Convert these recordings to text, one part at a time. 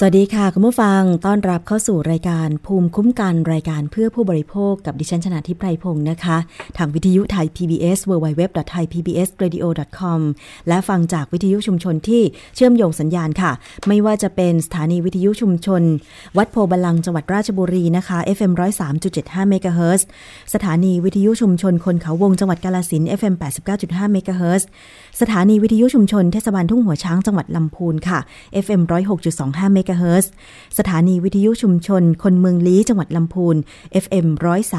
สวัสดีค่ะ คุณผู้ฟังต้อนรับเข้าสู่รายการภูมิคุ้มกันรายการเพื่อผู้บริโภคกับดิฉันชนะทิพไพรพงศ์นะคะ ทางวิทยุไทย PBS www.thaipbsradio.com และฟังจากวิทยุชุมชนที่เชื่อมโยงสัญญาณค่ะ ไม่ว่าจะเป็นสถานีวิทยุชุมชน วัดโพธิ์บัลลังก์จังหวัดราชบุรีนะคะ FM 103.75เมกะเฮิร์สถานีวิทยุชุมชนคนเขาวงจังหวัดกาฬสินธุ์ FM 89.5เมกะเฮิรตซ์ถานีวิทยุชุมชนเทศบาลทุ่งหัวช้างจังหวัดลำพูนค่ะ FM 106.25เมกะเฮิรตซ์สถานีวิทยุชุมชน คนเมืองลี้จังหวัดลำพูน FM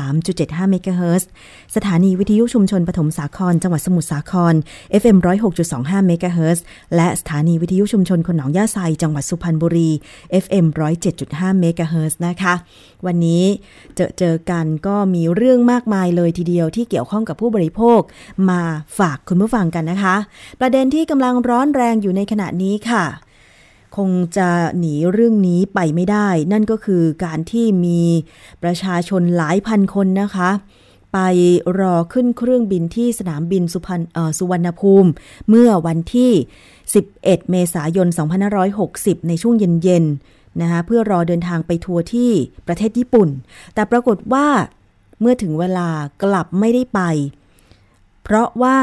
103.75เมกะเฮิรตซ์สถานีวิทยุชุมชนปฐมสาคร จังหวัดสมุทรสาคร FM 106.25เมกะเฮิรตซ์และสถานีวิทยุชุมชนคนหนองย่าไซจังหวัดสุพรรณบุรี FM 107.5เมกะเฮิรตซ์นะคะ วันนี้เจอเจอกันก็มีเรื่องมากมายเลยทีเดียวที่เกี่ยวข้องกับผู้บริโภค มาฝากคุณผู้ฟังกันนะคะ ประเด็นที่กำลังร้อนแรงอยู่ในขณะนี้ค่ะ คงจะหนีเรื่องนี้ไปไม่ได้ นั่นก็คือการที่มีประชาชนหลายพันคนนะคะ ไปรอขึ้นเครื่องบินที่สนามบินสุพรรณสุวรรณภูมิ เมื่อวันที่ 11 เมษายน 2560 ในช่วงเย็นๆนะคะเพื่อรอเดินทางไปทัวร์ที่ประเทศญี่ปุ่น แต่ปรากฏว่าเมื่อถึงเวลากลับไม่ได้ไป เพราะว่า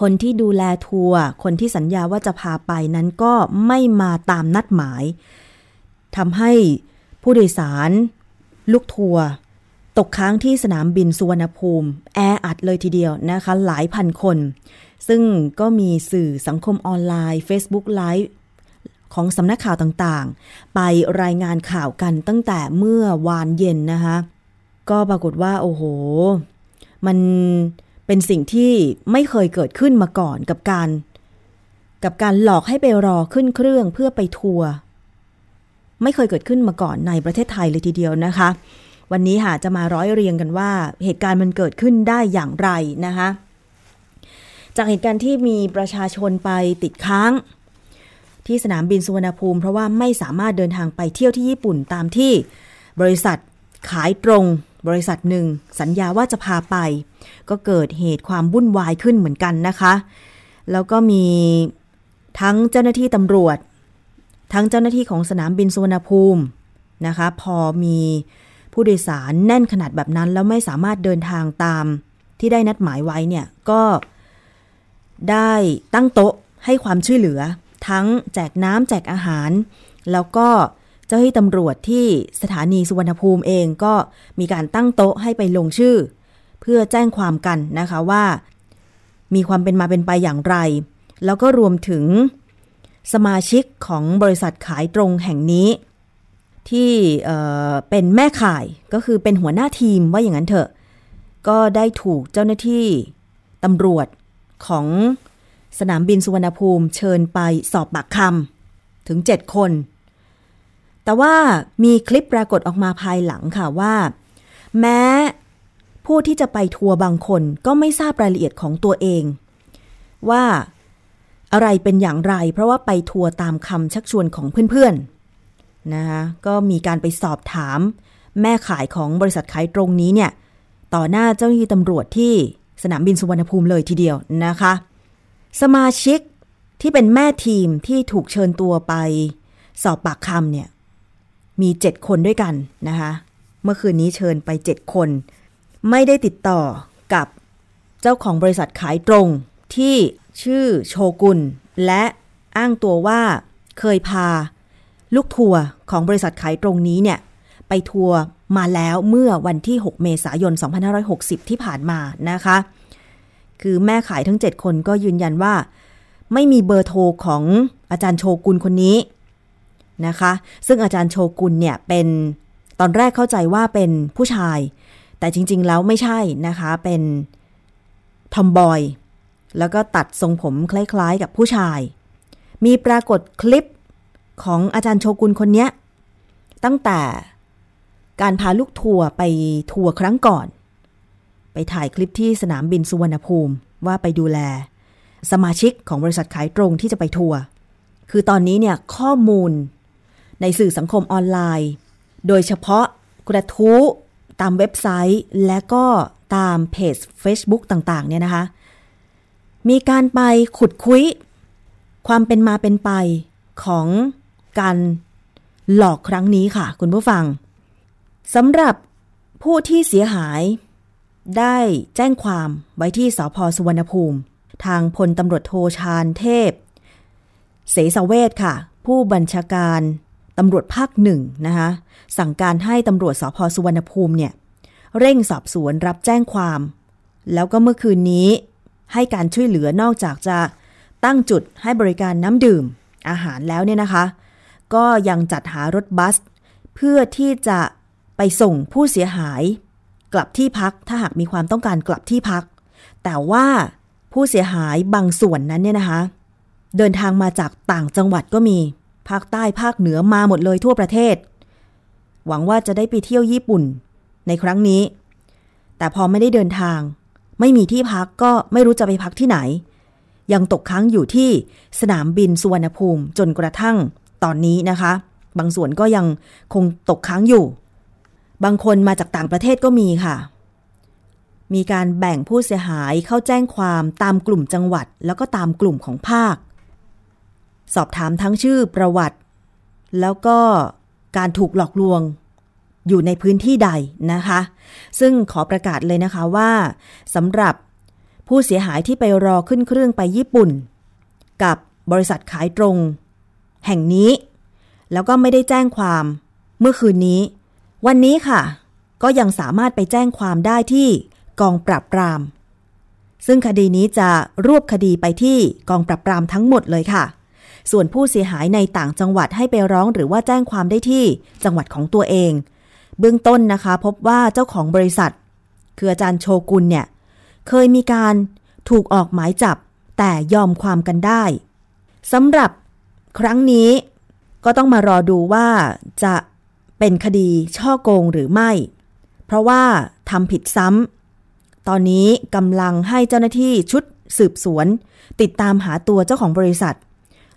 คนที่ดูแลทัวร์คนที่สัญญาว่าจะพาไปนั้นก็ไม่มาตามนัดหมายทำให้ผู้โดยสาร ลูกทัวร์ตกค้างที่สนามบินสุวรรณภูมิ แออัดเลยทีเดียวนะคะ หลายพันคน ซึ่งก็มีสื่อสังคมออนไลน์ Facebook Live ของสำนักข่าวต่างๆ ไปรายงานข่าวกันตั้งแต่เมื่อวานเย็นนะคะ ก็ปรากฏว่า โอ้โห มัน เป็นสิ่งที่ไม่เคยเกิดขึ้นมาก่อนกับการ กับการหลอกให้ไปรอขึ้นเครื่องเพื่อไปทัวร์ไม่เคยเกิดขึ้นมาก่อนในประเทศไทยเลยทีเดียวนะคะ วันนี้หาจะมาร้อยเรียงกันว่าเหตุการณ์มันเกิดขึ้นได้อย่างไรนะคะจากเหตุการณ์ที่มีประชาชนไปติดค้าง ที่สนามบินสุวรรณภูมิ เพราะว่าไม่สามารถเดินทางไปเที่ยวที่ญี่ปุ่นตามที่บริษัทขายตรง บริษัทหนึ่งสัญญาว่าจะพาไป ก็เกิดเหตุความวุ่นวายขึ้นเหมือนกันนะคะ แล้วก็มีทั้งเจ้าหน้าที่ตำรวจ ทั้งเจ้าหน้าที่ของสนามบินสุวรรณภูมินะคะ พอมีผู้โดยสารแน่นขนาดแบบนั้น แล้วไม่สามารถเดินทางตามที่ได้นัดหมายไว้เนี่ยก็ได้ตั้งโต๊ะให้ความช่วยเหลือ ทั้งแจกน้ำแจกอาหาร แล้วก็ เจ้าหน้าที่ตำรวจที่สถานีสุวรรณภูมิเองก็มีการตั้งโต๊ะให้ไปลงชื่อ เพื่อแจ้งความกันนะคะว่า มีความเป็นมาเป็นไปอย่างไร แล้วก็รวมถึงสมาชิกของบริษัทขายตรงแห่งนี้ ที่เเป็นแม่ข่ายก็คือเป็นหัวหน้าทีมว่าอย่างนั้นเถอะ ก็ได้ถูกเจ้าหน้าที่ตำรวจของสนามบินสุวรรณภูมิเชิญไปสอบปากคำถึง 7 คน แต่ว่ามีคลิปปรากฏออกมาภายหลังค่ะว่า แม้ผู้ที่จะไปทัวร์บางคนก็ไม่ทราบรายละเอียดของตัวเอง ว่าอะไรเป็นอย่างไร เพราะว่าไปทัวร์ตามคำชักชวนของเพื่อนๆนะคะก็มีการไปสอบถาม แม่ขายของบริษัทขายตรงนี้เนี่ย ต่อหน้าเจ้าหน้าที่ตำรวจที่สนามบินสุวรรณภูมิเลยทีเดียวนะคะ สมาชิกที่เป็นแม่ทีมที่ถูกเชิญตัวไป สอบปากคำเนี่ย มีเจ็ดคนด้วยกันนะคะเมื่อคืนนี้เชิญไปเจ็ดคน ไม่ได้ติดต่อกับเจ้าของบริษัทขายตรงที่ชื่อโชกุนและอ้างตัวว่าเคยพาลูกทัวร์ของบริษัทขายตรงนี้เนี่ย ไปทัวร์มาแล้วเมื่อวันที่ 6 เมษายน 2560 ที่ผ่านมานะคะ คือแม่ขายทั้ง 7 คนก็ยืนยันว่า ไม่มีเบอร์โทรของอาจารย์โชกุนคนนี้ นะคะ ซึ่งอาจารย์โชกุนเนี่ยเป็นตอนแรกเข้าใจว่าเป็นผู้ชาย แต่จริง ๆ แล้วไม่ใช่นะคะ เป็นทอมบอย แล้วก็ตัดทรงผมคล้าย ๆ กับผู้ชาย มีปรากฏคลิปของอาจารย์โชกุนคนนี้ตั้งแต่การพาลูกทัวร์ไปทัวร์ครั้งก่อน ไปถ่ายคลิปที่สนามบินสุวรรณภูมิว่าไปดูแล สมาชิกของบริษัทขายตรงที่จะไปทัวร์คือตอนนี้เนี่ยข้อมูล ในสื่อสังคมออนไลน์ โดยเฉพาะกระทู้ตามเว็บไซต์ และก็ตามเพจ Facebook ต่าง ๆ เนี่ยนะคะ มีการไปขุดคุย ความเป็นมาเป็นไปของการหลอกครั้งนี้ค่ะ คุณผู้ฟังสำหรับผู้ที่เสียหาย ได้แจ้งความไว้ที่สพสุวรรณภูมิ ทางพลตำรวจโทชาญเทพ เสสเวทค่ะ ผู้บัญชาการ ตำรวจภาคหนึ่งนะคะสั่งการให้ตำรวจสพสุวรรณภูมิเนี่ยเร่งสอบสวนรับแจ้งความ แล้วก็เมื่อคืนนี้ให้การช่วยเหลือนอกจากจะตั้งจุดให้บริการน้ำดื่มอาหารแล้วเนี่ยนะคะ ก็ยังจัดหารถบัส เพื่อที่จะไปส่งผู้เสียหาย กลับที่พักถ้าหากมีความต้องการกลับที่พัก แต่ว่าผู้เสียหายบางส่วนนั้นเนี่ยนะคะ เดินทางมาจากต่างจังหวัดก็มี ภาคใต้ภาคเหนือมาหมดเลยทั่วประเทศ หวังว่าจะได้ไปเที่ยวญี่ปุ่น ในครั้งนี้ แต่พอไม่ได้เดินทาง ไม่มีที่พักก็ไม่รู้จะไปพักที่ไหน ยังตกค้างอยู่ที่สนามบินสุวรรณภูมิจนกระทั่งตอนนี้นะคะ บางส่วนก็ยังคงตกค้างอยู่ บางคนมาจากต่างประเทศก็มีค่ะมีการแบ่งผู้เสียหายเข้าแจ้งความตามกลุ่มจังหวัด แล้วก็ตามกลุ่มของภาค สอบถามทั้งชื่อประวัติ แล้วก็การถูกหลอกลวงอยู่ในพื้นที่ใดนะคะ ซึ่งขอประกาศเลยนะคะว่าสำหรับผู้เสียหายที่ไปรอขึ้นเครื่องไปญี่ปุ่น กับบริษัทขายตรง แห่งนี้ แล้วก็ไม่ได้แจ้งความเมื่อคืนนี้ วันนี้ค่ะ ก็ยังสามารถไปแจ้งความได้ที่กองปราบปราม ซึ่งคดีนี้จะรวบคดีไปที่กองปราบปรามทั้งหมดเลยค่ะ ส่วนผู้เสียหายในต่างจังหวัดให้ไปร้องหรือว่าแจ้งความได้ที่จังหวัดของตัวเอง เบื้องต้นนะคะ พบว่าเจ้าของบริษัท คืออาจารย์โชกุลเนี่ย เคยมีการถูกออกหมายจับ แต่ยอมความกันได้สำหรับครั้งนี้ก็ต้องมารอดูว่าจะเป็นคดีช่อโกงหรือไม่ เพราะว่าทำผิดซ้ำ ตอนนี้กำลังให้เจ้าหน้าที่ชุดสืบสวน ติดตามหาตัวเจ้าของบริษัท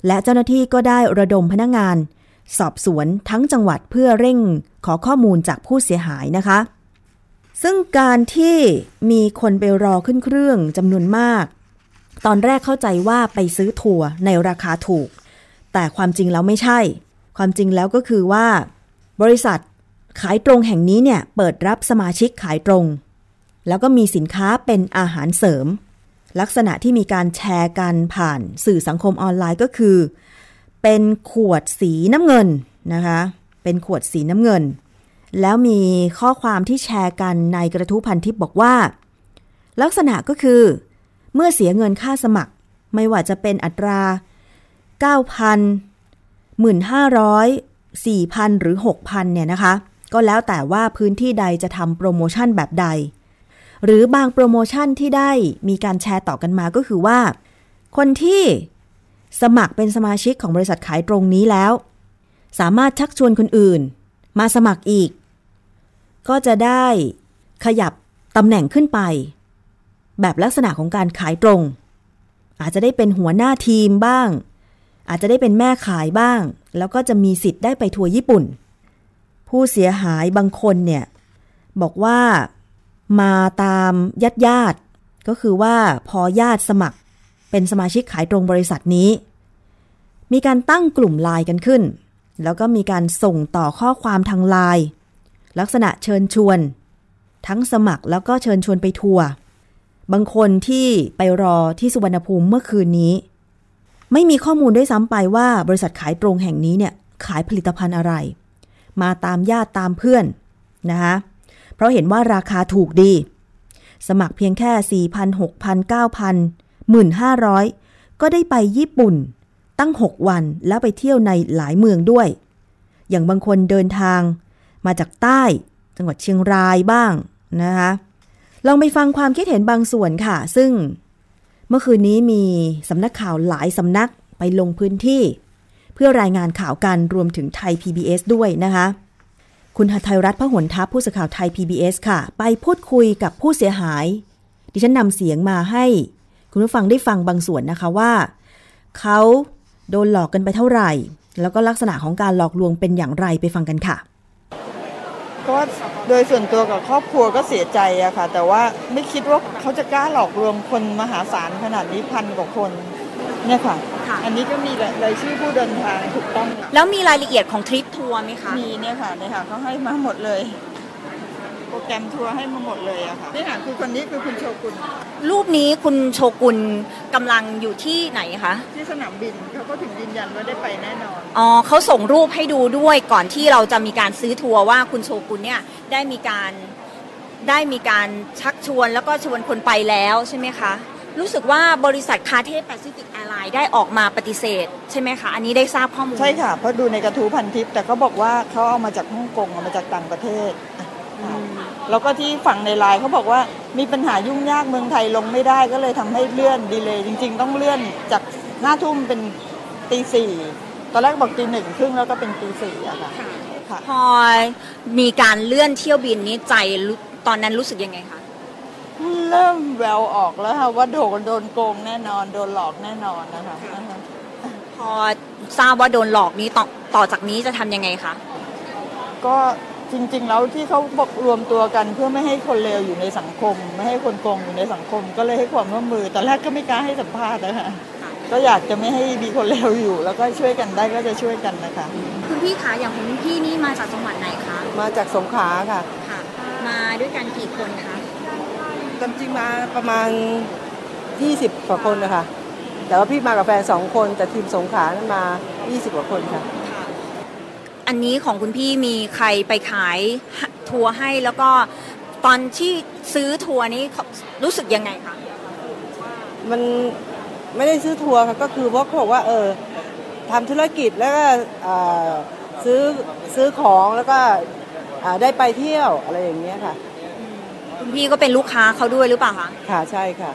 และเจ้าหน้าที่ก็ได้ระดมพนักงงาน สอบสวนทั้งจังหวัดเพื่อเร่งขอข้อมูลจากผู้เสียหายนะคะ ซึ่งการที่มีคนไปรอขึ้นเครื่องจำนวนมาก ตอนแรกเข้าใจว่าไปซื้อทัวร์ในราคาถูก แต่ความจริงแล้วไม่ใช่ ความจริงแล้วก็คือว่า บริษัทขายตรงแห่งนี้เนี่ยเปิดรับสมาชิกขายตรง แล้วก็มีสินค้าเป็นอาหารเสริม ลักษณะที่มีการแชร์กันผ่านสื่อสังคมออนไลน์ก็คือ เป็นขวดสีน้ำเงินนะคะ เป็นขวดสีน้ำเงิน แล้วมีข้อความที่แชร์กันในกระทู้พันทิปบอกว่า ลักษณะก็คือ เมื่อเสียเงินค่าสมัคร ไม่ว่าจะเป็นอัตรา 9,000 1,500 4,000 หรือ 6,000 เนี่ยนะคะ ก็แล้วแต่ว่าพื้นที่ใดจะทำโปรโมชั่นแบบใด หรือบางโปรโมชั่นที่ได้มีการแชร์ต่อกันมาก็คือว่า คนที่สมัครเป็นสมาชิกของบริษัทขายตรงนี้แล้ว สามารถชักชวนคนอื่น มาสมัครอีก ก็จะได้ขยับตำแหน่งขึ้นไป แบบลักษณะของการขายตรง อาจจะได้เป็นหัวหน้าทีมบ้าง อาจจะได้เป็นแม่ขายบ้าง แล้วก็จะมีสิทธิ์ได้ไปทัวร์ญี่ปุ่น ผู้เสียหายบางคนเนี่ย บอกว่า มาตามญาติญาติก็คือว่าพอญาติสมัคร เป็นสมาชิกขายตรงบริษัทนี้ มีการตั้งกลุ่มไลน์กันขึ้น แล้วก็มีการส่งต่อข้อความทางไลน์ลักษณะเชิญชวน ทั้งสมัครแล้วก็เชิญชวนไปทัวร์บางคนที่ไปรอที่สุวรรณภูมิเมื่อคืนนี้ ไม่มีข้อมูลด้วยซ้ำไปว่าบริษัทขายตรงแห่งนี้เนี่ยขายผลิตภัณฑ์อะไร มาตามญาติตามเพื่อนนะคะ เพราะเห็นว่าราคาถูกดี สมัครเพียงแค่4,000 6 0 0 9 0 0 1,500 ก็ได้ไปญี่ปุ่น ตั้ง 6 วันแล้วไปเที่ยวในหลายเมืองด้วย อย่างบางคนเดินทางมาจากใต้ จังหวัดเชียงรายบ้างนะคะลองไปฟังความคิดเห็นบางส่วนค่ะ ซึ่งเมื่อคืนนี้มีสำนักข่าวหลายสำนักไปลงพื้นที่ เพื่อรายงานข่าวกันรวมถึงไทย PBS ด้วยนะคะ คุณหทัยรัฐพหลทัพผู้สื่อข่าวไทย PBS ค่ะ ไปพูดคุยกับผู้เสียหาย ดิฉันนำเสียงมาให้ คุณผู้ฟังได้ฟังบางส่วนนะคะว่า เขาโดนหลอกกันไปเท่าไหร่ แล้วก็ลักษณะของการหลอกลวงเป็นอย่างไรไปฟังกันค่ะก็โดยส่วนตัวกับครอบครัวก็เสียใจอะค่ะ แต่ว่าไม่คิดว่าเขาจะกล้าหลอกลวงคนมหาศาลขนาดนี้พันกว่าคน เนี่ยค่ะค่ะ อันนี้ก็มีรายชื่อผู้เดินทางถูกต้อง แล้วมีรายละเอียดของทริปทัวร์ไหมคะ มีเนี่ยค่ะเนี่ยค่ะเขาให้มาหมดเลย โปรแกรมทัวร์ให้มาหมดเลยอะค่ะนี่ค่ะคือคนนี้คือคุณโชกุนรูปนี้คุณโชกุนกำลังอยู่ที่ไหนคะ ที่สนามบินเขาก็ถึงยืนยันว่าได้ไปแน่นอน อ๋อเขาส่งรูปให้ดูด้วยก่อนที่เราจะมีการซื้อทัวร์ว่าคุณโชกุนเนี่ยได้มีการได้มีการชักชวนแล้วก็ชวนคนไปแล้วใช่ไหมคะ รู้สึกว่าบริษัท Cathay Pacific Airline ได้ออกมาปฏิเสธ ใช่ไหมคะ อันนี้ได้ทราบข้อมูลใช่ค่ะ เพราะดูในกระทู้พันทิป แต่เขาบอกว่าเขาเอามาจากฮ่องกงเอามาจากต่างประเทศอะอืมแล้วก็ที่ฝั่งในไลน์เขาบอกว่ามีปัญหายุ่งยากเมืองไทยลงไม่ได้ก็เลยทำให้เลื่อนดีเลยจริง ๆ ต้องเลื่อนจากห้าทุ่มเป็นตีสี่ตอนแรกบอกตีหนึ่งครึ่งแล้วก็เป็นตีสี่อะค่ะค่ะพอมีการเลื่อนเที่ยวบินนี้ใจรู้ตอนนั้นรู้สึกยังไงคะ เริ่มแววออกแล้วค่ะว่าโดนโดนโกงแน่นอน โดนหลอกแน่นอนนะคะพอทราบว่าโดนหลอกนี้ต่อต่อจากนี้จะทำยังไงคะก็จริงๆแล้วที่เขาบอกรวมตัวกันเพื่อไม่ให้คนเลวอยู่ในสังคม ไม่ให้คนโกงอยู่ในสังคม ก็เลยให้ความร่วมมือตอนแรกก็ไม่กล้าให้สัมภาษณ์นะคะก็อยากจะไม่ให้มีคนเลวอยู่ แล้วก็ช่วยกันได้ก็จะช่วยกันนะคะคุณพี่คะอย่างคุณพี่นี่มาจากจังหวัดไหนคะมาจากสงขลาค่ะ ค่ะ มาด้วยกันกี่คนคะ ตามจริงมาประมาณ 20กว่าคนนะคะแต่ว่าพี่มากับแฟนสองคน แต่ทีมสงขลานั้นมา 20กว่าคนค่ะ อันนี้ของคุณพี่มีใครไปขายทัวร์ให้แล้วก็ตอนที่ซื้อทัวร์นี้รู้สึกยังไงคะมันไม่ได้ซื้อทัวร์ค่ะก็คือเพราะเขาบอกว่า เออทำธุรกิจแล้วก็อ่าซื้อซื้อของแล้วก็อ่าได้ไปเที่ยวอะไรอย่างเงี้ยค่ะ คุณพี่ก็เป็นลูกค้าเขาด้วยหรือเปล่าคะค่ะใช่ค่ะ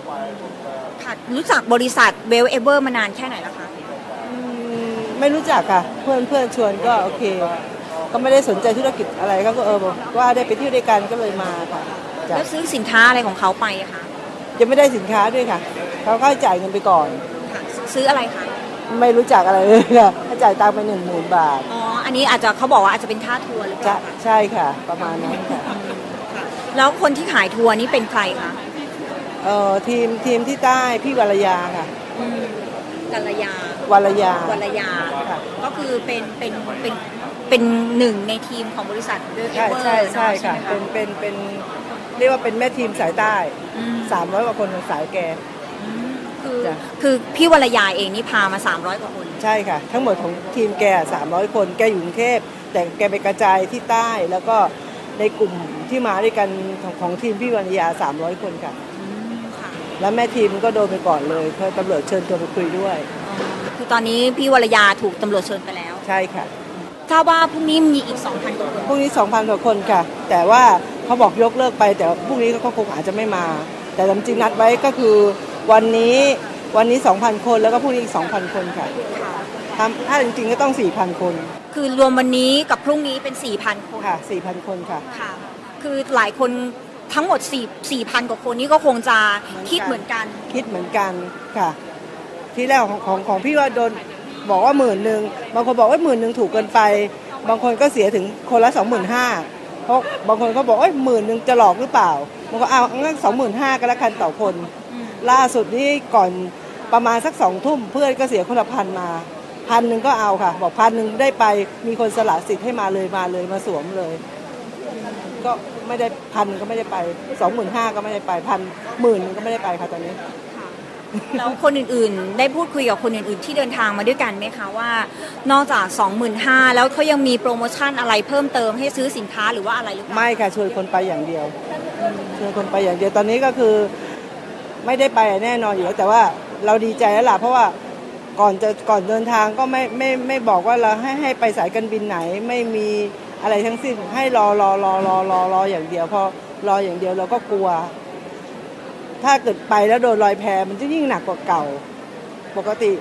ค่ะรู้จักบริษัทเวลเอเวอร์มานานแค่ไหนแล้วคะอืมไม่รู้จักค่ะ เพื่อนเพื่อนชวนก็โอเค ก็ไม่ได้สนใจธุรกิจอะไรก็เออบอกว่าได้ไปเที่ยวด้วยกันก็เลยมาค่ะจ้ะแล้วซื้อสินค้าอะไรของเขาไปอะคะยังไม่ได้สินค้าด้วยค่ะเขาก็ให้จ่ายเงินไปก่อน ค่ะ ซื้ออะไรคะไม่รู้จักอะไรเลยค่ะให้จ่ายตังค์ไปหนึ่งหมื่นบาทอ๋ออันนี้อาจจะเขาบอกว่าอาจจะเป็นค่าทัวร์หรือเปจะล่าคะ ใช่ค่ะ ประมาณนั้นค่ะ แล้วคนที่ขายทัวร์นี้เป็นใครคะเอ่อทีมทีมที่ใต้พี่วรยาค่ะกัลยาวรยาวัลยา ค่ะ ก็คือเป็นเป็นเป็นเป็นหนึ่งในทีมของบริษัทเวลเอใช่เวอร์ใช่ใช่ค่ะ เป็นเป็นเป็นเรียกว่าเป็นแม่ทีมสายใต้สามร้อยกว่าคนของสายแก คือจ้ะ คือพี่วัลยาเองนี่พามา 300 กว่าคน ใช่ค่ะ ทั้งหมดของทีมแกสามร้อยคน แกอยู่กรุงเทพแต่แกไปกระจายที่ใต้แล้วก็ ในกลุ่มที่มาด้วยกันของของทีมพี่วรยาสามร้อยคนค่ะ ค่ะแล้วแม่ทีมก็โดนไปก่อนเลยเพราะตำรวจเชิญตัวไปคุยด้วย คือตอนนี้พี่วัลยาถูกตำรวจเชิญไปแล้วใช่ค่ะ ทราบว่าพรุ่งนี้มีอีก 2,000กว่าคนพรุ่งนี้ 2,000 กว่าคนค่ะ แต่ว่าเขาบอกยกเลิกไป แต่พรุ่งนี้เขาคงอาจจะไม่มา แต่จริงๆนัดไว้ก็คือวันนี้วันนี้ 2,000 คนแล้วก็พรุ่งนี้อีก 2,000 คนค่ะทำถ้าจริงๆก็ต้อง 4,000 คน คือรวมวันนี้กับพรุ่งนี้เป็น 4,000 คนค่ะ 4,000 คนค่ะ ค่ะ คือหลายคนทั้งหมด4 4,000 กว่าคนนี้ก็คงจะคิดเหมือนกัน คิดเหมือนกันค่ะ ที่แรกของของของพี่ว่าโดนบอกว่าหมื่นหนึ่งบางคนบอกว่าหมื่นหนึ่งถูกเกินไป บางคนก็เสียถึงคนละสองหมื่นห้าเพราะบางคนก็บอกว่าหมื่นหนึ่งจะหลอกหรือเปล่าบางคนเอางั้นสองหมื่นห้าก็แล้วกันต่อคน ล่าสุดนี่ก่อนประมาณสักสองทุ่มเพื่อนก็เสียคนละพันมา พันหนึ่งก็เอาค่ะ บอกพันหนึ่งได้ไปมีคนสละสิทธิ์ให้มาเลยมาเลยมาสวมเลย ก็ไม่ได้พันก็ไม่ได้ไปสองหมื่นห้าก็ไม่ได้ไปพันหมื่นก็ไม่ได้ไปค่ะตอนนี้แล้วคนอื่นๆ ได้พูดคุยกับคนอื่นๆ ที่เดินทางมาด้วยกันไหมคะว่า นอกจาก 25,000แล้วเขายังมีโปรโมชั่นอะไรเพิ่มเติมให้ซื้อสินค้าหรือว่าอะไรหรือเปล่าไม่ค่ะชวนคนไปอย่างเดียวชวนคนไปอย่างเดียวตอนนี้ก็คือไม่ได้ไปแน่นอนอยู่แล้วแต่ว่าเราดีใจแล้วล่ะเพราะว่า ก่อนจะก่อนเดินทางก็ไม่ไม่ไม่บอกว่าเราให้ให้ไปสายการบินไหนไม่มีอะไรทั้งสิ้นให้รอรอรอรอรอรออย่างเดียวพอรออย่างเดียวเราก็กลัว ถ้าเกิดไปแล้วโดนลอยแพมันจะยิ่งหนักกว่าเก่า ปกติ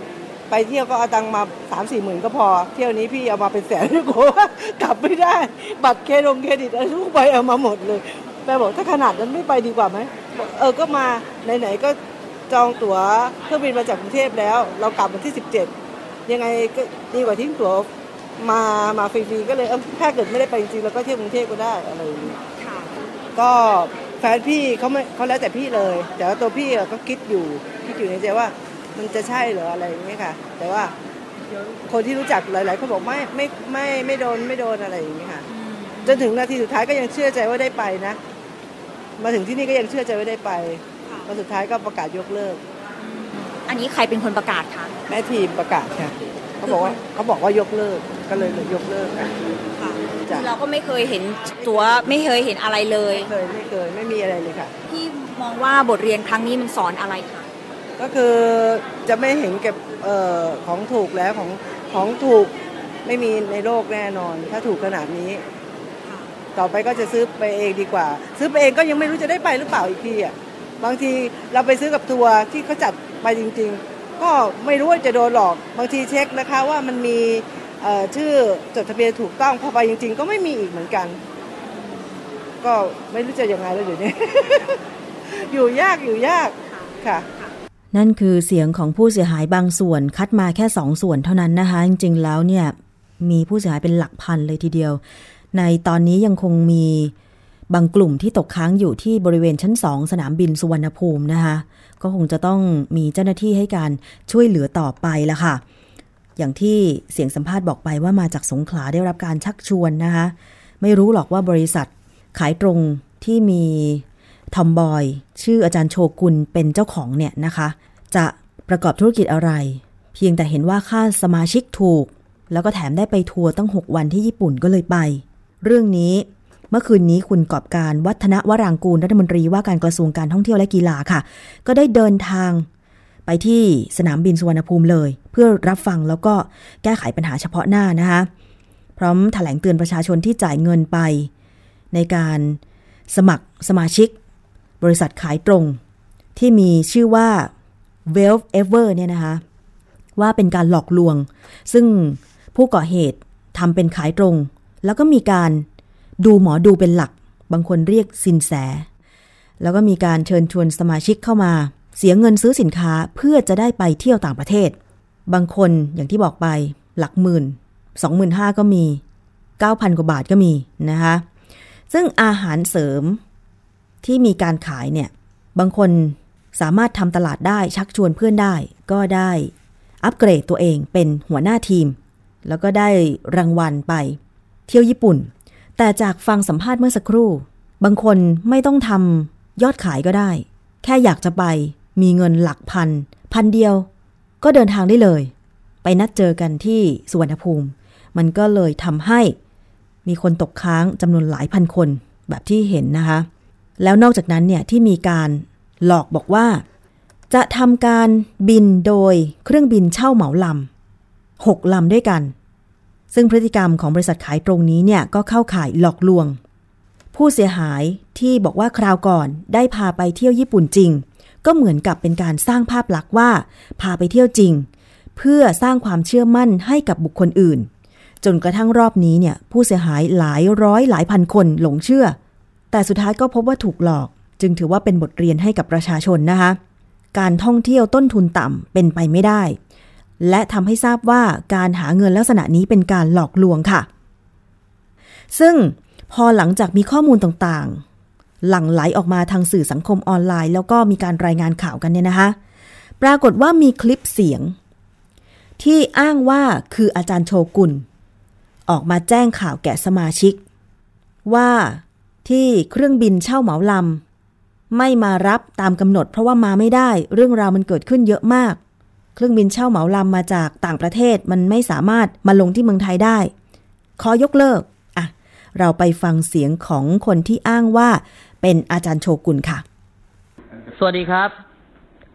ไปเที่ยวก็เอาตังมาสามสี่หมื่นก็พอ เที่ยวนี้พี่เอามาเป็นแสนกลัวว่ากลับไม่ได้ บัตรเครดงเครดิตอะไรทุกใบเอามาหมดเลยแม่บอกถ้าขนาดนั้นไม่ไปดีกว่าไหมเออก็มาไหนๆก็ จองตั๋วเครื่องบินมาจากกรุงเทพแล้ว เรากลับวันที่ 17 ยังไงก็ดีกว่าทิ้งตั๋วมามาฟรีๆก็เลยเออถ้าเกิดไม่ได้ไปจริงๆเราก็เที่ยวกรุงเทพก็ได้อะไรอย่างนี้ค่ะก็แฟนพี่เขาไม่เขาแล้วแต่พี่เลย แต่ว่าตัวพี่อะก็คิดอยู่คิดอยู่ในใจว่ามันจะใช่เหรออะไรอย่างนี้ยค่ะ แต่ว่าคนที่รู้จักหลายๆคนบอกไม่ไม่ไม่ไม่โดนไม่โดนอะไรอย่างนี้ยค่ะจนถึงนาทีสุดท้ายก็ยังเชื่อใจว่าได้ไปนะ มาถึงที่นี่ก็ยังเชื่อใจว่าได้ไป ค่ะมาสุดท้ายก็ประกาศยกเลิก อันนี้ใครเป็นคนประกาศคะแม่ทีมประกาศค่ะเขาบอกว่าเขาบอกว่ายกเลิกก็เลยยกเลิกค่ะค่ะจ้ะเราก็ไม่เคยเห็นตัวไม่เคยเห็นอะไรเลยไม่เคยไม่เคยไม่มีอะไรเลยค่ะพี่มองว่าบทเรียนครั้งนี้มันสอนอะไรคะก็คือจะไม่เห็นเก็บเอ่อของถูกแล้วของของถูกไม่มีในโลกแน่นอน ถ้าถูกขนาดนี้ ต่อไปก็จะซื้อไปเองดีกว่า ซื้อไปเองก็ยังไม่รู้จะได้ไปหรือเปล่าอีกทีอะ บางทีเราไปซื้อกับทัวร์ที่เขาจัดไปจริง ๆ ก็ไม่รู้ว่าจะโดนหลอก บางทีเช็คนะคะว่ามันมีชื่อจดทะเบียนถูกต้องพอไปจริง ๆ ก็ไม่มีอีกเหมือนกัน ก็ไม่รู้จะยังไงแล้วเดี๋ยวนี้อยู่ยากอยู่ยากค่ะนั่นคือเสียงของผู้เสียหายบางส่วนคัดมาแค่สองส่วนเท่านั้นนะคะ จริง ๆ แล้วเนี่ยมีผู้เสียหายเป็นหลักพันเลยทีเดียว ในตอนนี้ยังคงมี บางกลุ่มที่ตกค้างอยู่ที่บริเวณชั้นสองสนามบินสุวรรณภูมินะคะก็คงจะต้องมีเจ้าหน้าที่ให้การช่วยเหลือต่อไปละค่ะ อย่างที่เสียงสัมภาษณ์บอกไปว่ามาจากสงขลาได้รับการชักชวนนะคะไม่รู้หรอกว่าบริษัทขายตรงที่มีทอมบอย ชื่ออาจารย์โชกุลเป็นเจ้าของเนี่ยนะคะ จะประกอบธุรกิจอะไร เพียงแต่เห็นว่าค่าสมาชิกถูก แล้วก็แถมได้ไปทัวร์ตั้ง 6 วันที่ญี่ปุ่นก็เลยไป เรื่องนี้ เมื่อคืนนี้คุณกอบการวัฒนวรางกูลรัฐมนตรีว่าการกระทรวงการท่องเที่ยวและกีฬาค่ะ ก็ได้เดินทางไปที่สนามบินสุวรรณภูมิเลย เพื่อรับฟังแล้วก็แก้ไขปัญหาเฉพาะหน้านะคะพร้อมแถลงเตือนประชาชนที่จ่ายเงินไป ในการสมัครสมาชิก บริษัทขายตรง ที่มีชื่อว่า w e l v Ever เนี่ยนะคะว่าเป็นการหลอกลวง ซึ่งผู้ก่อเหตุทำเป็นขายตรง แล้วก็มีการ ดูหมอดูเป็นหลัก บางคนเรียกสินแส แล้วก็มีการเชิญชวนสมาชิกเข้ามา เสียเงินซื้อสินค้าเพื่อจะได้ไปเที่ยวต่างประเทศ บางคนอย่างที่บอกไปหลักหมื่นสองหมื่นห้าก็มีเก้าพันกว่าบาทก็มีนะคะ ซึ่งอาหารเสริมที่มีการขายเนี่ย บางคนสามารถทำตลาดได้ชักชวนเพื่อนได้ ก็ได้อัปเกรดตัวเองเป็นหัวหน้าทีม แล้วก็ได้รางวัลไป เที่ยวญี่ปุ่น แต่จากฟังสัมภาษณ์เมื่อสักครู่ บางคนไม่ต้องทำยอดขายก็ได้ แค่อยากจะไปมีเงินหลักพัน พันเดียว ก็เดินทางได้เลย ไปนัดเจอกันที่สุวรรณภูมิ มันก็เลยทำให้มีคนตกค้างจำนวนหลายพันคนแบบที่เห็นนะคะ แล้วนอกจากนั้นเนี่ยที่มีการหลอกบอกว่า จะทำการบินโดยเครื่องบินเช่าเหมาลำหกลำด้วยกัน ซึ่งพฤติกรรมของบริษัทขายตรงนี้เนี่ยก็เข้าข่ายหลอกลวง ผู้เสียหายที่บอกว่าคราวก่อนได้พาไปเที่ยวญี่ปุ่นจริง ก็เหมือนกับเป็นการสร้างภาพลักษณ์ว่า พาไปเที่ยวจริง เพื่อสร้างความเชื่อมั่นให้กับบุคคลอื่น จนกระทั่งรอบนี้เนี่ยผู้เสียหายหลายร้อยหลายพันคนหลงเชื่อ แต่สุดท้ายก็พบว่าถูกหลอก จึงถือว่าเป็นบทเรียนให้กับประชาชนนะคะการท่องเที่ยวต้นทุนต่ำเป็นไปไม่ได้ และทำให้ทราบว่าการหาเงินลักษณะนี้เป็นการหลอกลวงค่ะ ซึ่งพอหลังจากมีข้อมูลต่างๆ หลั่งไหลออกมาทางสื่อสังคมออนไลน์ แล้วก็มีการรายงานข่าวกันเนี่ยนะคะ ปรากฏว่ามีคลิปเสียง ที่อ้างว่าคืออาจารย์โชกุลออกมาแจ้งข่าวแก่สมาชิก ว่าที่เครื่องบินเช่าเหมาลำไม่มารับตามกำหนดเพราะว่ามาไม่ได้เรื่องราวมันเกิดขึ้นเยอะมาก เครื่องบินเช่าเหมาลำมาจากต่างประเทศมันไม่สามารถมาลงที่เมืองไทยได้ ขอยกเลิกอะเราไปฟังเสียงของคนที่อ้างว่าเป็นอาจารย์โชกุลค่ะ สวัสดีครับ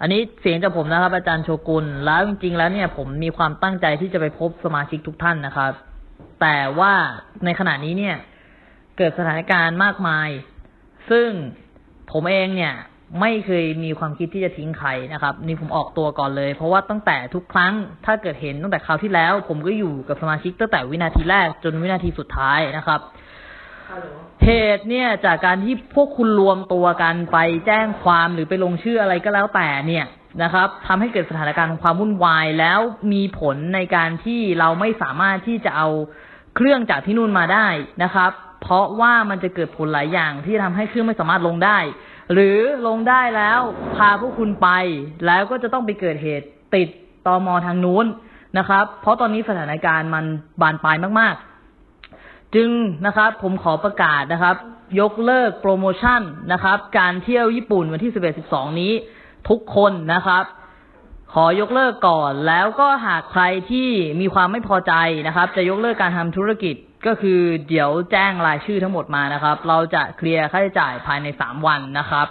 อันนี้เสียงจากผมนะครับ อาจารย์โชกุลแล้วจริงๆ แล้วเนี่ยผมมีความตั้งใจที่จะไปพบสมาชิกทุกท่านนะครับ แต่ว่าในขณะนี้เนี่ย เกิดสถานการณ์มากมาย ซึ่งผมเองเนี่ย ไม่เคยมีความคิดที่จะทิ้งใครนะครับ นี่ผมออกตัวก่อนเลย เพราะว่าตั้งแต่ทุกครั้งถ้าเกิดเห็นตั้งแต่คราวที่แล้ว ผมก็อยู่กับสมาชิกตั้งแต่วินาทีแรกจนวินาทีสุดท้ายนะครับเหตุเนี่ยจากการที่พวกคุณรวมตัวกันไปแจ้งความหรือไปลงชื่ออะไรก็แล้วแต่เนี่ยนะครับทำให้เกิดสถานการณ์ของความวุ่นวายแล้วมีผลในการที่เราไม่สามารถที่จะเอาเครื่องจากที่นู่นมาได้นะครับ เพราะว่ามันจะเกิดผลหลายอย่างที่ทำให้เครื่องไม่สามารถลงได้ หรือลงได้แล้วพาพวกคุณไป แล้วก็จะต้องไปเกิดเหตุติดตอมอทางนู้นนะครับ เพราะตอนนี้สถานการณ์มันบานปลายมาก ๆ จึงนะครับผมขอประกาศนะครับ ยกเลิกโปรโมชั่นนะครับ การเที่ยวญี่ปุ่นวันที่ 11-12 นี้ทุกคนนะครับ ขอยกเลิกก่อน แล้วก็หากใครที่มีความไม่พอใจนะครับ จะยกเลิกการทำธุรกิจ ก็คือเดี๋ยวแจ้งรายชื่อทั้งหมดมานะครับ เราจะเคลียร์ค่าใช้จ่ายภายในสามวันนะครับ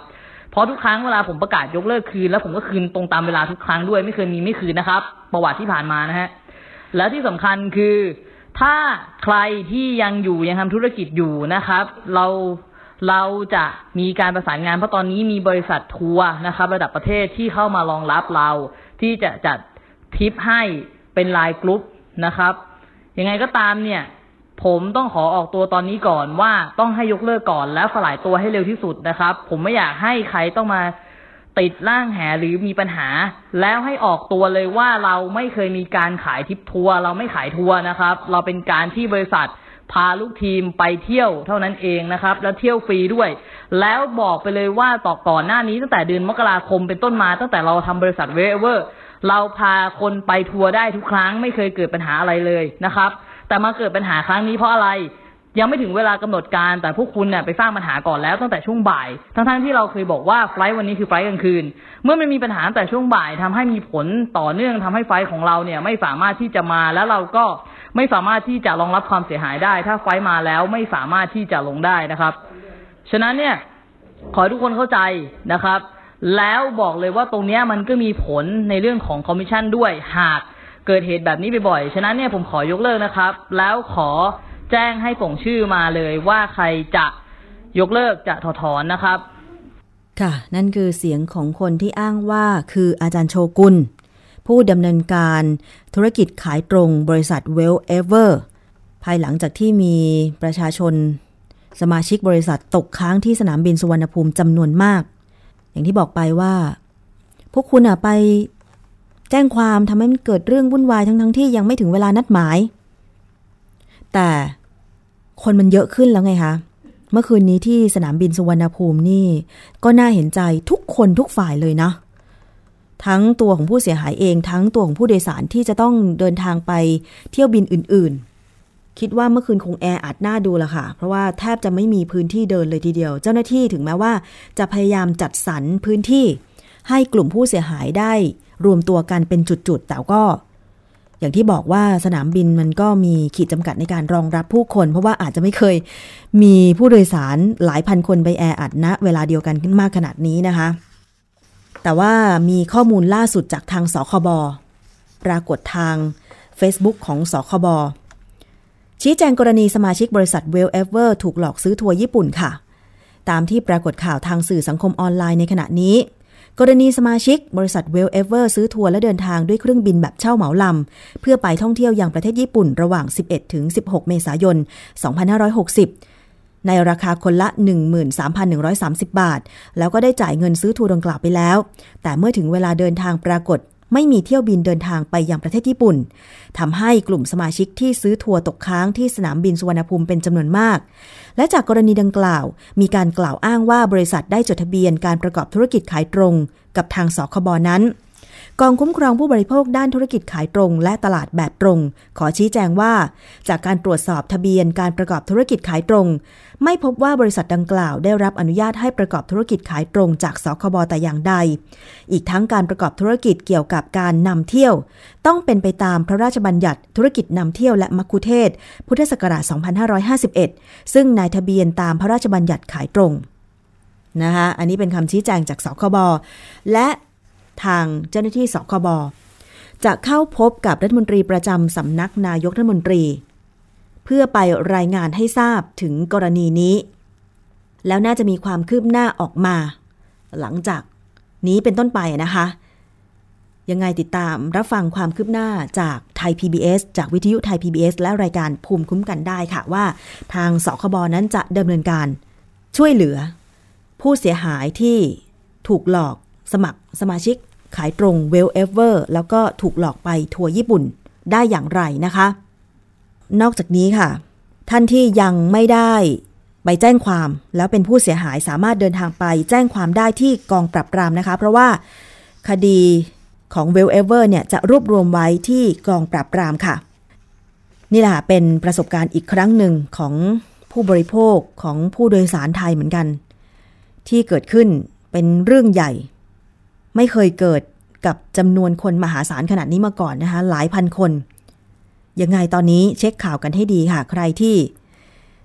เพราะทุกครั้งเวลาผมประกาศยกเลิกคืน แล้วผมก็คืนตรงตามเวลาทุกครั้งด้วยไม่เคยมีไม่คืนนะครับ ประวัติที่ผ่านมานะฮะแล้วที่สำคัญคือถ้าใครที่ยังอยู่ยังทำธุรกิจอยู่นะครับ เราเราจะมีการประสานงานเพราะตอนนี้มีบริษัททัวร์นะครับ ระดับประเทศที่เข้ามารองรับเรา ที่จะจัดทริปให้เป็นไลน์กรุ๊ปนะครับยังไงก็ตามเนี่ย ผมต้องขอออกตัวตอนนี้ก่อนว่าต้องให้ยกเลิกก่อนแล้วสลายตัวให้เร็วที่สุดนะครับ ผมไม่อยากให้ใครต้องมาติดร่างแหหรือมีปัญหา แล้วให้ออกตัวเลยว่าเราไม่เคยมีการขายทริปทัวร์เราไม่ขายทัวร์นะครับ เราเป็นการที่บริษัทพาลูกทีมไปเที่ยวเท่านั้นเองนะครับ แล้วเที่ยวฟรีด้วย แล้วบอกไปเลยว่าต่อก่อนหน้านี้ตั้งแต่เดือนมกราคมเป็นต้นมา ตั้งแต่เราทำบริษัทเวลเอเวอร์เราพาคนไปทัวร์ได้ทุกครั้งไม่เคยเกิดปัญหาอะไรเลยนะครับ แต่มาเกิดปัญหาครั้งนี้เพราะอะไร ยังไม่ถึงเวลากำหนดการแต่พวกคุณเนี่ยไปสร้างปัญหาก่อนแล้วตั้งแต่ช่วงบ่าย ทั้งๆที่เราเคยบอกว่า flight วันนี้คือ flight กลางคืน เมื่อมันมีปัญหาแต่ช่วงบ่ายทำให้มีผลต่อเนื่องทำให้ flight ของเราเนี่ยไม่สามารถที่จะมาแล้วเราก็ไม่สามารถที่จะรองรับความเสียหายได้ ถ้า flight มาแล้วไม่สามารถที่จะลงได้นะครับ ฉะนั้นเนี่ยขอให้ทุกคนเข้าใจนะครับ แล้วบอกเลยว่าตรงเนี้ยมันก็มีผลในเรื่องของคอมมิชชั่นด้วยหาก เกิดเหตุแบบนี้บ่อยๆ ฉะนั้นเนี่ยผมขอยกเลิกนะครับ แล้วขอแจ้งให้ส่งชื่อมาเลยว่าใครจะยกเลิกจะถอดถอนนะครับ ค่ะ นั่นคือเสียงของคนที่อ้างว่าคืออาจารย์โชกุล ผู้ดำเนินการธุรกิจขายตรงบริษัท Well Ever ภายหลังจากที่มีประชาชน สมาชิกบริษัทตกค้างที่สนามบินสุวรรณภูมิจำนวนมาก อย่างที่บอกไปว่า พวกคุณอะไป แจ้งความทำให้มันเกิดเรื่องวุ่นวายทั้งๆทที่ยังไม่ถึงเวลานัดหมาย แต่คนมันเยอะขึ้นแล้วไงคะ เมื่อคืนนี้ที่สนามบินสุวรรณภูมินี่ ก็น่าเห็นใจทุกคนทุกฝ่ายเลยนะ ทั้งตัวของผู้เสียหายเอง ทั้งตัวของผู้โดยสารที่จะต้องเดินทางไปเที่ยวบินอื่น ๆ คิดว่าเมื่อคืนคงแออัดหน้าดูละค่ะ เพราะว่าแทบจะไม่มีพื้นที่เดินเลยทีเดียว เจ้าหน้าที่ถึงแม้ว่า จะพยายามจัดสรรพื้นที่ให้กลุ่มผู้เสียหายได้ รวมตัวกันเป็นจุดๆ แต่ก็อย่างที่บอกว่าสนามบินมันก็มีขีดจำกัดในการรองรับผู้คน เพราะว่าอาจจะไม่เคยมีผู้โดยสารหลายพันคนไปแออัดณเวลาเดียวกันขึ้นมากขนาดนี้นะคะ แต่ว่ามีข้อมูลล่าสุดจากทางสคบปรากฏทาง Facebook ของสคบชี้แจงกรณีสมาชิกบริษัท Well Ever ถูกหลอกซื้อทัวร์ญี่ปุ่นค่ะ ตามที่ปรากฏข่าวทางสื่อสังคมออนไลน์ในขณะนี้ กรณีสมาชิกบริษัทเวลเอเวอร์ซื้อทัวร์และเดินทางด้วยเครื่องบินแบบเช่าเหมาลำ เพื่อไปท่องเที่ยวยังประเทศญี่ปุ่นระหว่าง 11 ถึง 16 เมษายน 2560 ในราคาคนละ 13,130 บาท แล้วก็ได้จ่ายเงินซื้อทัวร์ดังกล่าวไปแล้ว แต่เมื่อถึงเวลาเดินทางปรากฏ ไม่มีเที่ยวบินเดินทางไปยังประเทศญี่ปุ่นทำให้กลุ่มสมาชิกที่ซื้อทัวร์ตกค้างที่สนามบินสุวรรณภูมิเป็นจำนวนมาก และจากกรณีดังกล่าว มีการกล่าวอ้างว่าบริษัทได้จดทะเบียนการประกอบธุรกิจขายตรง กับทางสคบนั้น กองคุ้มครองผู้บริโภคด้านธุรกิจขายตรง และตลาดแบบตรง ขอชี้แจงว่า จากการตรวจสอบทะเบียนการประกอบธุรกิจขายตรง ไม่พบว่าบริษัทดังกล่าวได้รับอนุญาตให้ประกอบธุรกิจขายตรงจากสคบแต่อย่างใด อีกทั้งการประกอบธุรกิจเกี่ยวกับการนำเที่ยว ต้องเป็นไปตามพระราชบัญญัติธุรกิจนำเที่ยวและมัคคุเทศ พุทธศักราช 2551 ซึ่งนายทะเบียนตามพระราชบัญญัติขายตรงนะคะอันนี้เป็นคำชี้แจงจากสคบและ ทางเจ้าหน้าที่สคบจะเข้าพบกับรัฐมนตรีประจำสำนักนายกรัฐมนตรี เพื่อไปรายงานให้ทราบถึงกรณีนี้ แล้วน่าจะมีความคืบหน้าออกมา หลังจากนี้เป็นต้นไปนะคะ ยังไงติดตามรับฟังความคืบหน้าจากไทย PBS จากวิทยุไทย PBS และรายการภูมิคุ้มกันได้ค่ะว่า ทางสคบนั้นจะดำเนินการช่วยเหลือ ผู้เสียหายที่ถูกหลอกสมัครสมาชิก ขายตรงเวลเอเวอร์แล้วก็ถูกหลอกไปทัวร์ญี่ปุ่นได้อย่างไรนะคะ นอกจากนี้ค่ะ ท่านที่ยังไม่ได้ไปแจ้งความแล้วเป็นผู้เสียหายสามารถเดินทางไปแจ้งความได้ที่กองปราบปรามนะคะ เพราะว่าคดีของ w e l l Ever เนี่ยจะรวบรวมไว้ที่กองปราบปรามค่ะ นี่แหละเป็นประสบการณ์อีกครั้งหนึ่งของผู้บริโภคของผู้โดยสารไทยเหมือนกัน ที่เกิดขึ้นเป็นเรื่องใหญ่ ไม่เคยเกิดกับจำนวนคนมหาศาลขนาดนี้มาก่อนนะคะ หลายพันคน ยังไงตอนนี้เช็คข่าวกันให้ดีค่ะ ใครที่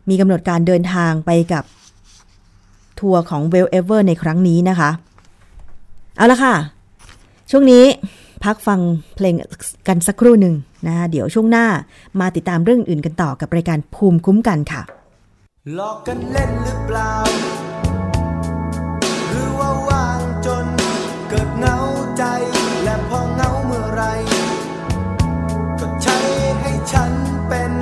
มีกำหนดการเดินทางไปกับทัวร์ของ w e l l Ever ในครั้งนี้นะคะ เอาละค่ะ ช่วงนี้พักฟังเพลงกันสักครู่หนึ่งนะคะเดี๋ยวช่วงหน้ามาติดตามเรื่องอื่นกันต่อกับรายการภูมิคุ้มกันค่ะ หลอกกันเล่นหรือเปล่า เหงาใจและพอเหงาเมื่อไร ก็ใช้ให้ฉันเป็น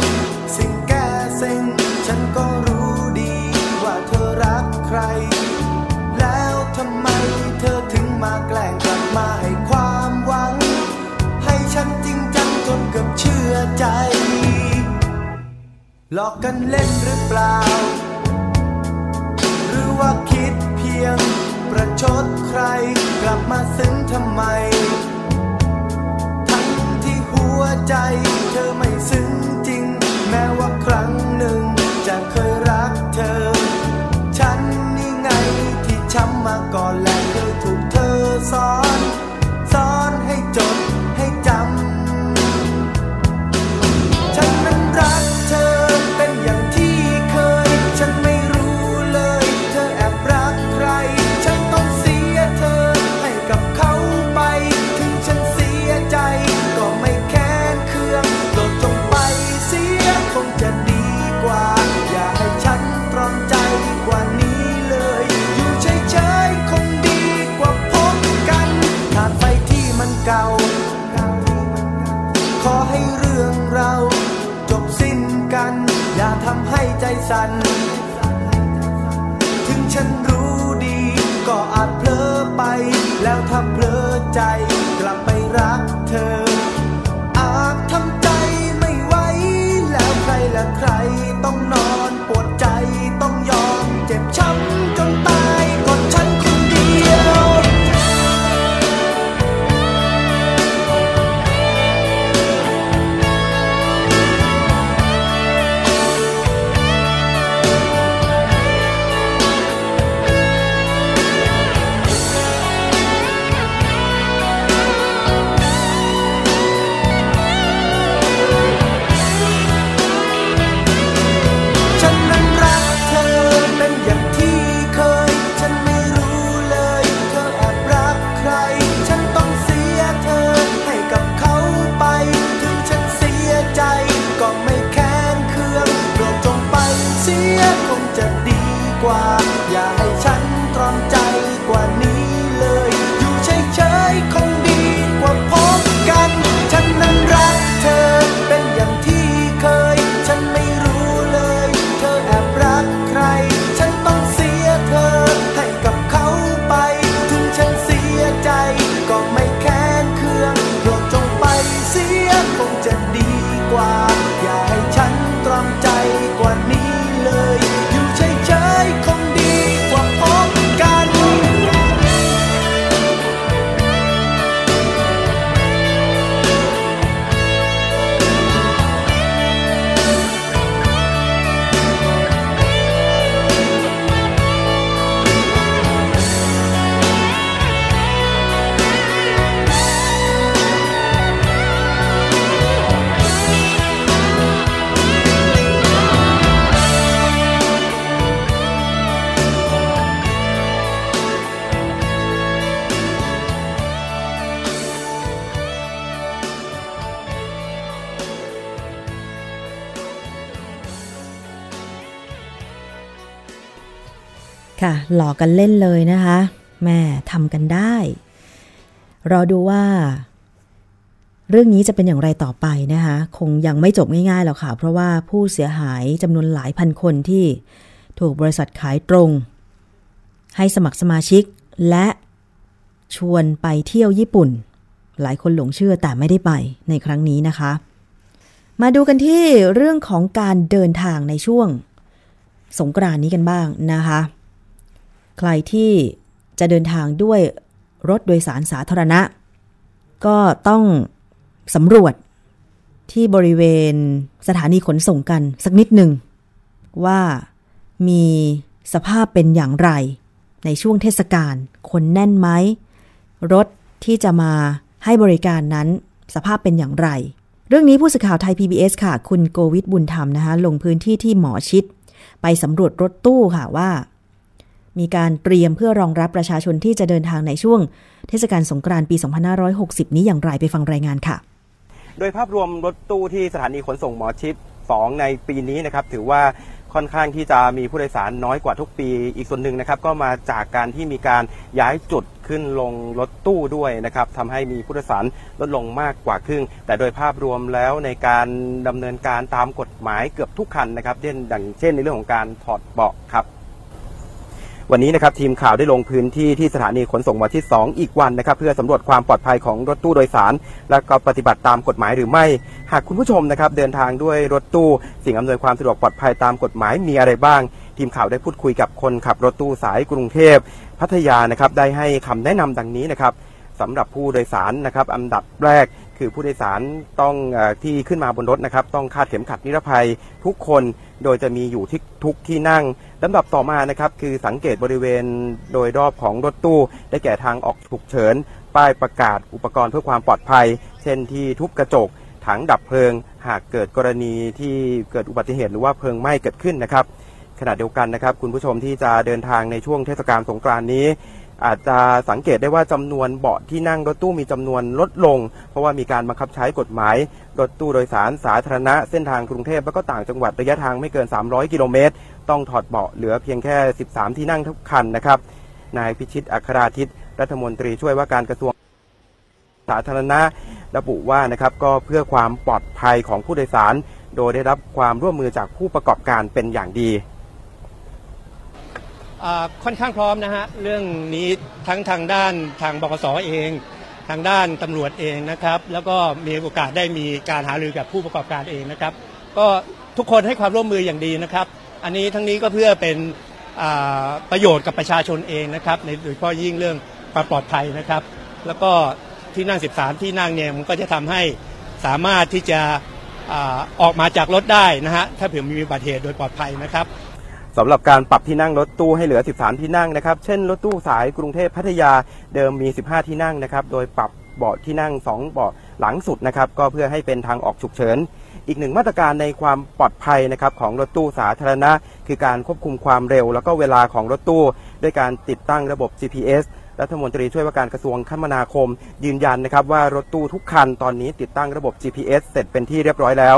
สิ่งแก้เซ็งฉันก็รู้ดีว่าเธอรักใคร แล้วทำไมเธอถึงมาแกล้งกลับมาให้ความหวัง ให้ฉันจริงจังจนเกือบเชื่อใจ หลอกกันเล่นหรือเปล่า หรือว่าคิด ชดใครกลับมาซึ้งทำไม ทั้งที่หัวใจเธอไม่ซึ้งจริง แม้ว่าครั้งหนึ่งจะเคยรักเธอ ฉันนี่ไงที่ช้ำมาก่อนและเคยถูกเธอสอน ใจสั่น ถึงฉันรู้ดี ก็อาจเพลอไป แล้วถ้าเพลอใจ กลับไปรักเธอ ค่ะ หลอกกันเล่นเลยนะคะ แม่ทำกันได้ รอดูว่า เรื่องนี้จะเป็นอย่างไรต่อไปนะคะ คงยังไม่จบง่ายๆหรอกค่ะ เพราะว่าผู้เสียหายจำนวนหลายพันคนที่ถูกบริษัทขายตรง ให้สมัครสมาชิกและชวนไปเที่ยวญี่ปุ่น หลายคนหลงเชื่อแต่ไม่ได้ไปในครั้งนี้นะคะ มาดูกันที่เรื่องของการเดินทางในช่วง สงกรานนี้กันบ้างนะคะ ใครที่จะเดินทางด้วยรถโดยสารสาธารณะ ก็ต้องสำรวจที่บริเวณสถานีขนส่งกันสักนิดหนึ่ง ว่ามีสภาพเป็นอย่างไร ในช่วงเทศกาลคนแน่นไหม รถที่จะมาให้บริการนั้นสภาพเป็นอย่างไร เรื่องนี้ผู้สื่อข่าวไทย PBS ค่ะ คุณโกวิทบุญธรรมนะคะลงพื้นที่ที่หมอชิด ไปสำรวจรถตู้ค่ะว่า มีการเตรียมเพื่อรองรับประชาชนที่จะเดินทางในช่วง เทศกาลสงกรานต์ปี 2560 นี้อย่างไรไปฟังรายงานค่ะ โดยภาพรวมรถตู้ที่สถานีขนส่งหมอชิด 2 ในปีนี้นะครับถือว่าค่อนข้างที่จะมีผู้โดยสารน้อยกว่าทุกปี อีกส่วนหนึ่งนะครับก็มาจากการที่มีการย้ายจุดขึ้นลงรถตู้ด้วยนะครับทำให้มีผู้โดยสารลดลงมากกว่าครึ่ง แต่โดยภาพรวมแล้วในการดำเนินการตามกฎหมายเกือบทุกคันนะครับเช่นดังเช่นในเรื่องของการถอดเบาะครับ วันนี้นะครับทีมข่าวได้ลงพื้นที่ที่สถานีขนส่งหมอชิด2อีกวันนะครับ เพื่อสำรวจความปลอดภัยของรถตู้โดยสาร และก็ปฏิบัติตามกฎหมายหรือไม่ หากคุณผู้ชมนะครับเดินทางด้วยรถตู้ สิ่งอำนวยความสะดวกปลอดภัยตามกฎหมายมีอะไรบ้าง ทีมข่าวได้พูดคุยกับคนขับรถตู้สายกรุงเทพ พัทยานะครับได้ให้คำแนะนำดังนี้นะครับสำหรับผู้โดยสารนะครับอันดับแรก คือผู้โดยสารต้องออที่ขึ้นมาบนรถนะครับต้องคาดเข็มขัดนิรภัยทุกคนโดยจะมีอยู่ที่ทุกที่นั่งลำดับต่อมานะครับคือสังเกตบริเวณโดยรอบของรถตู้ ได้แก่ทางออกฉุกเฉิน ป้ายประกาศอุปกรณ์เพื่อความปลอดภัย เช่นที่ทุบกระจกถังดับเพลิง หากเกิดกรณีที่เกิดอุบัติเหตุหรือว่าเพลิงไหม้เกิดขึ้นนะครับขณะเดียวกันนะครับ คุณผู้ชมที่จะเดินทางในช่วงเทศกาลสงกรานต์นี้ อาจจะสังเกตได้ว่าจำนวนเบาะที่นั่งรถตู้มีจำนวนลดลง เพราะว่ามีการบังคับใช้กฎหมายรถตู้โดยสารสาธารณะเส้นทางกรุงเทพและก็ต่างจังหวัดระยะทางไม่เกิน 300 กิโลเมตร ต้องถอดเบาะเหลือเพียงแค่ 13 ที่นั่งทุกคันนะครับนายพิชิตอัคราทิตรัฐมนตรีช่วยว่าการกระทรวงสาธารณะระบุว่านะครับก็เพื่อความปลอดภัยของผู้โดยสาร โดยได้รับความร่วมมือจากผู้ประกอบการเป็นอย่างดี ค่อนข้างพร้อมนะฮะเรื่องนี้ทั้งทางด้านทางบกสเอง ทางด้านตำรวจเองนะครับ แล้วก็มีโอกาสได้มีการหารือกับผู้ประกอบการเองนะครับ ก็ทุกคนให้ความร่วมมืออย่างดีนะครับ อันนี้ทั้งนี้ก็เพื่อเป็นประโยชน์กับประชาชนเองนะครับในโดยเฉพาะยิ่งเรื่องความปลอดภัยนะครับ แล้วก็ที่นั่ง 13 ที่นั่งเนี่ยมันก็จะทำให้สามารถที่จะอออกมาจากรถได้นะฮะถ้าเผื่อมีอุบัติเหตุโดยปลอดภัยนะครับ สำหรับการปรับที่นั่งรถตู้ให้เหลือ 13 ที่นั่งนะครับ เช่นรถตู้สายกรุงเทพพัทยาเดิมมี 15 ที่นั่งนะครับ โดยปรับเบาะที่นั่ง 2 เบาะหลังสุดนะครับ ก็เพื่อให้เป็นทางออกฉุกเฉิน อีกหนึ่งมาตรการในความปลอดภัยนะครับของรถตู้สาธารณะ คือการควบคุมความเร็ว แล้วก็เวลาของรถตู้ ด้วยการติดตั้งระบบ GPS รัฐมนตรีช่วยว่าการกระทรวงคมนาคม ยืนยันนะครับว่ารถตู้ทุกคันตอนนี้ติดตั้งระบบ GPS เสร็จเป็นที่เรียบร้อยแล้ว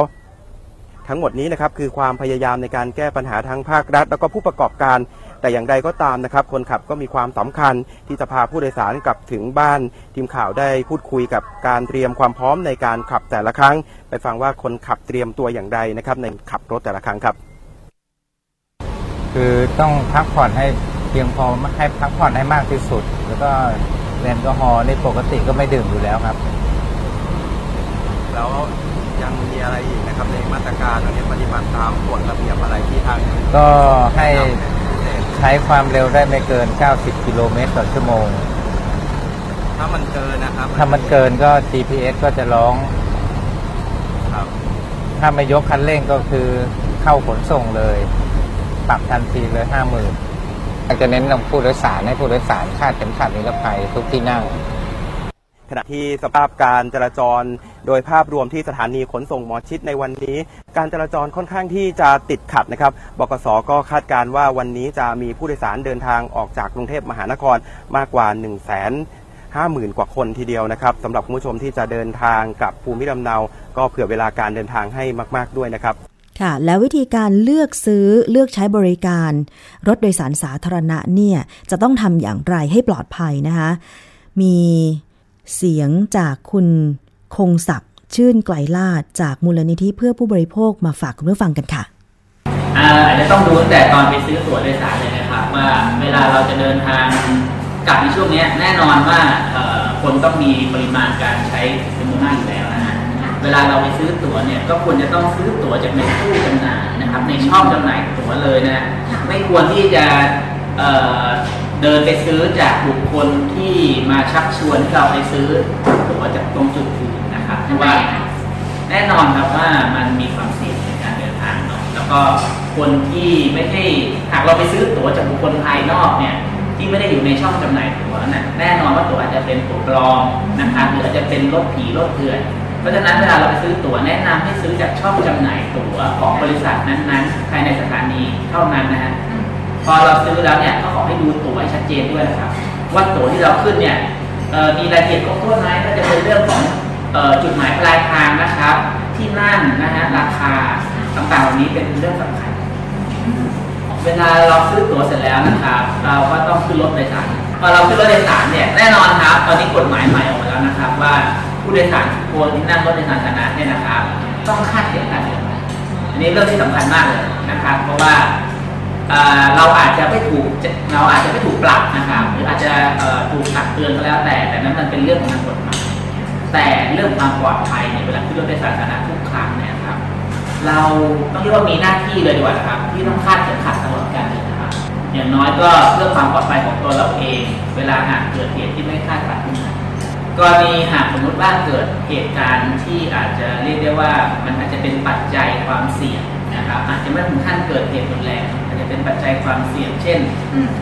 ทั้งหมดนี้นะครับคือความพยายามในการแก้ปัญหาทางภาครัฐ แล้วก็ผู้ประกอบการ แต่อย่างใดก็ตามนะครับ คนขับก็มีความสำคัญที่จะพาผู้โดยสารกลับถึงบ้าน ทีมข่าวได้พูดคุยกับการเตรียมความพร้อมในการขับแต่ละครั้ง ไปฟังว่าคนขับเตรียมตัวอย่างไรนะครับในขับรถแต่ละครั้งครับ คือต้องพักผ่อนให้เพียงพอให้พักผ่อนให้มากที่สุด แล้วก็แอลกอฮอล์ในปกติก็ไม่ดื่มอยู่แล้วครับแล้ว ยังมีอะไรอีกนะครับในมาตรการตรงนี้ปฏิบัติตามกฎระเบียบอะไรที่ทางก็ให้ใช้ความเร็วได้ไม่เกิน 90 กิโลเมตรต่อชั่วโมง ถ้ามันเกินนะครับถ้ามันเกินก็ GPS ก็จะร้องครับถ้าไม่ยกคันเร่งก็คือเข้าขนส่งเลย ปรับทันทีเลยห้าหมื่นอยากจะเน้นนำผู้โดยสารให้ผู้โดยสารคาดเข็มขัดนิรภัยทุกที่นั่ง ขณะที่สภาพการจราจรโดยภาพรวมที่สถานีขนส่งหมอชิดในวันนี้ การจราจรค่อนข้างที่จะติดขัดนะครับบกสก็คาดการว่าวันนี้จะมีผู้โดยสารเดินทางออกจากกรุงเทพมหานครมากกว่า1 5 0 0 0 0 กว่าคนทีเดียวนะครับสำหรับคุณผู้ชมที่จะเดินทางกลับภูมิลำเนา ก็เผื่อเวลาการเดินทางให้มาก ๆด้วยนะครับค่ะแล้ววิธีการเลือกซื้อเลือกใช้บริการ รถโดยสารสาธารณะเนี่ยจะต้องทำอย่างไรให้ปลอดภัยนะคะ มี เสียงจากคุณคงศักดิ์ชื่นไกลลาดจากมูลนิธิเพื่อผู้บริโภคมาฝากคุณผู้ฟังกันค่ะอาจจะต้องดูตั้งแต่ตอนไปซื้อตั๋วโดยสารเลยนะครับว่าเวลาเราจะเดินทางกับในช่วงนี้แน่นอนว่าคนต้องมีปริมาณการใช้จำนวนมากอยู่แล้วนะฮะเวลาเราไปซื้อตั๋วเนี่ยก็ควรจะต้องซื้อตั๋วจากในตู้จำหน่ายนะครับในช่องจำหน่ายตั๋วเลยนะไม่ควรที่จะ เอ่อเดินไปซื้อจากบุคคลที่มาชักชวนให้เราไปซื้อตั๋วจากตรงจุดอื่นนะครับเพราะว่าแน่นอนครับว่ามันมีความเสี่ยงในการเดินทางเนาะแล้วก็คนที่ไม่ได้หากเราไปซื้อตั๋วจากบุคคลภายนอกเนี่ยที่ไม่ได้อยู่ในช่องจำหน่ายตั๋วน่ะแน่นอนว่าตั๋วอาจจะเป็นตั๋วปลอมนะครับหรืออาจจะเป็นรถผีรถเถื่อนเพราะฉะนั้นเวลาเราไปซื้อตั๋วแนะนำให้ซื้อจากช่องจำหน่ายตั๋วของบริษัทนั้นๆภายในสถานีเท่านั้นนะฮะ พอเราซื้อแล้วเนี่ยก็ขอให้ดูตั๋วให้ชัดเจนด้วยนะครับ ว่าตั๋วที่เราขึ้นเนี่ยมีรายละเอียดครบถ้วนไหมก็จะเป็นเรื่องของออจุดหมายปลายทางนะครับ ที่นั่งนะฮะราคาต่างๆเหล่านี้เป็นเรื่องสำคัญ เวลาเราซื้อตั๋วเสร็จแล้วนะครับ เราก็ต้องขึ้นรถโดยสารพอเราขึ้นรถโดยสารเนี่ยแน่นอนครับ ตอนนี้กฎหมายใหม่ออกมาแล้วนะครับ ว่าผู้โดยสารทุกคนที่นั่งรถโดยสารสาธารณะเนี่ยนะครับ ต้องคาดเข็มขัดนิรภัยอันนี้เรื่องที่สำคัญมากเลยนะครับ เพราะว่า เเราอาจจะไม่ถูกเราอาจจะไม่ถูกปรับนะครับหรืออาจจะถูกตักเตือนก็แล้วแต่ แต่นั้นมันเป็นเรื่องของทางกฎหมายแต่เรื่องความปลอดภัยเนี่ยเวลาขึ้นรถโดยสารสาธารณะทุกครั้งเนี่ยครับ เราต้องเรียกว่ามีหน้าที่เลยดีกว่าครับ ที่ต้องคาดเข็มขัดตลอดการเดินทางอย่างน้อยก็เพื่อความปลอดภัยของตัวเราเอง เวลาหากเกิดเหตุที่ไม่คาดฝันขึ้นมากรณีหากสมมติว่าเกิดเหตุการณ์ที่อาจจะเรียกได้ว่ามันอาจจะเป็นปัจจัยความเสี่ยงนะครับอาจจะไม่ถึงขั้นเกิดเหตุรุนแรง จจะเป็นปัจจัยความเสี่ยง เช่น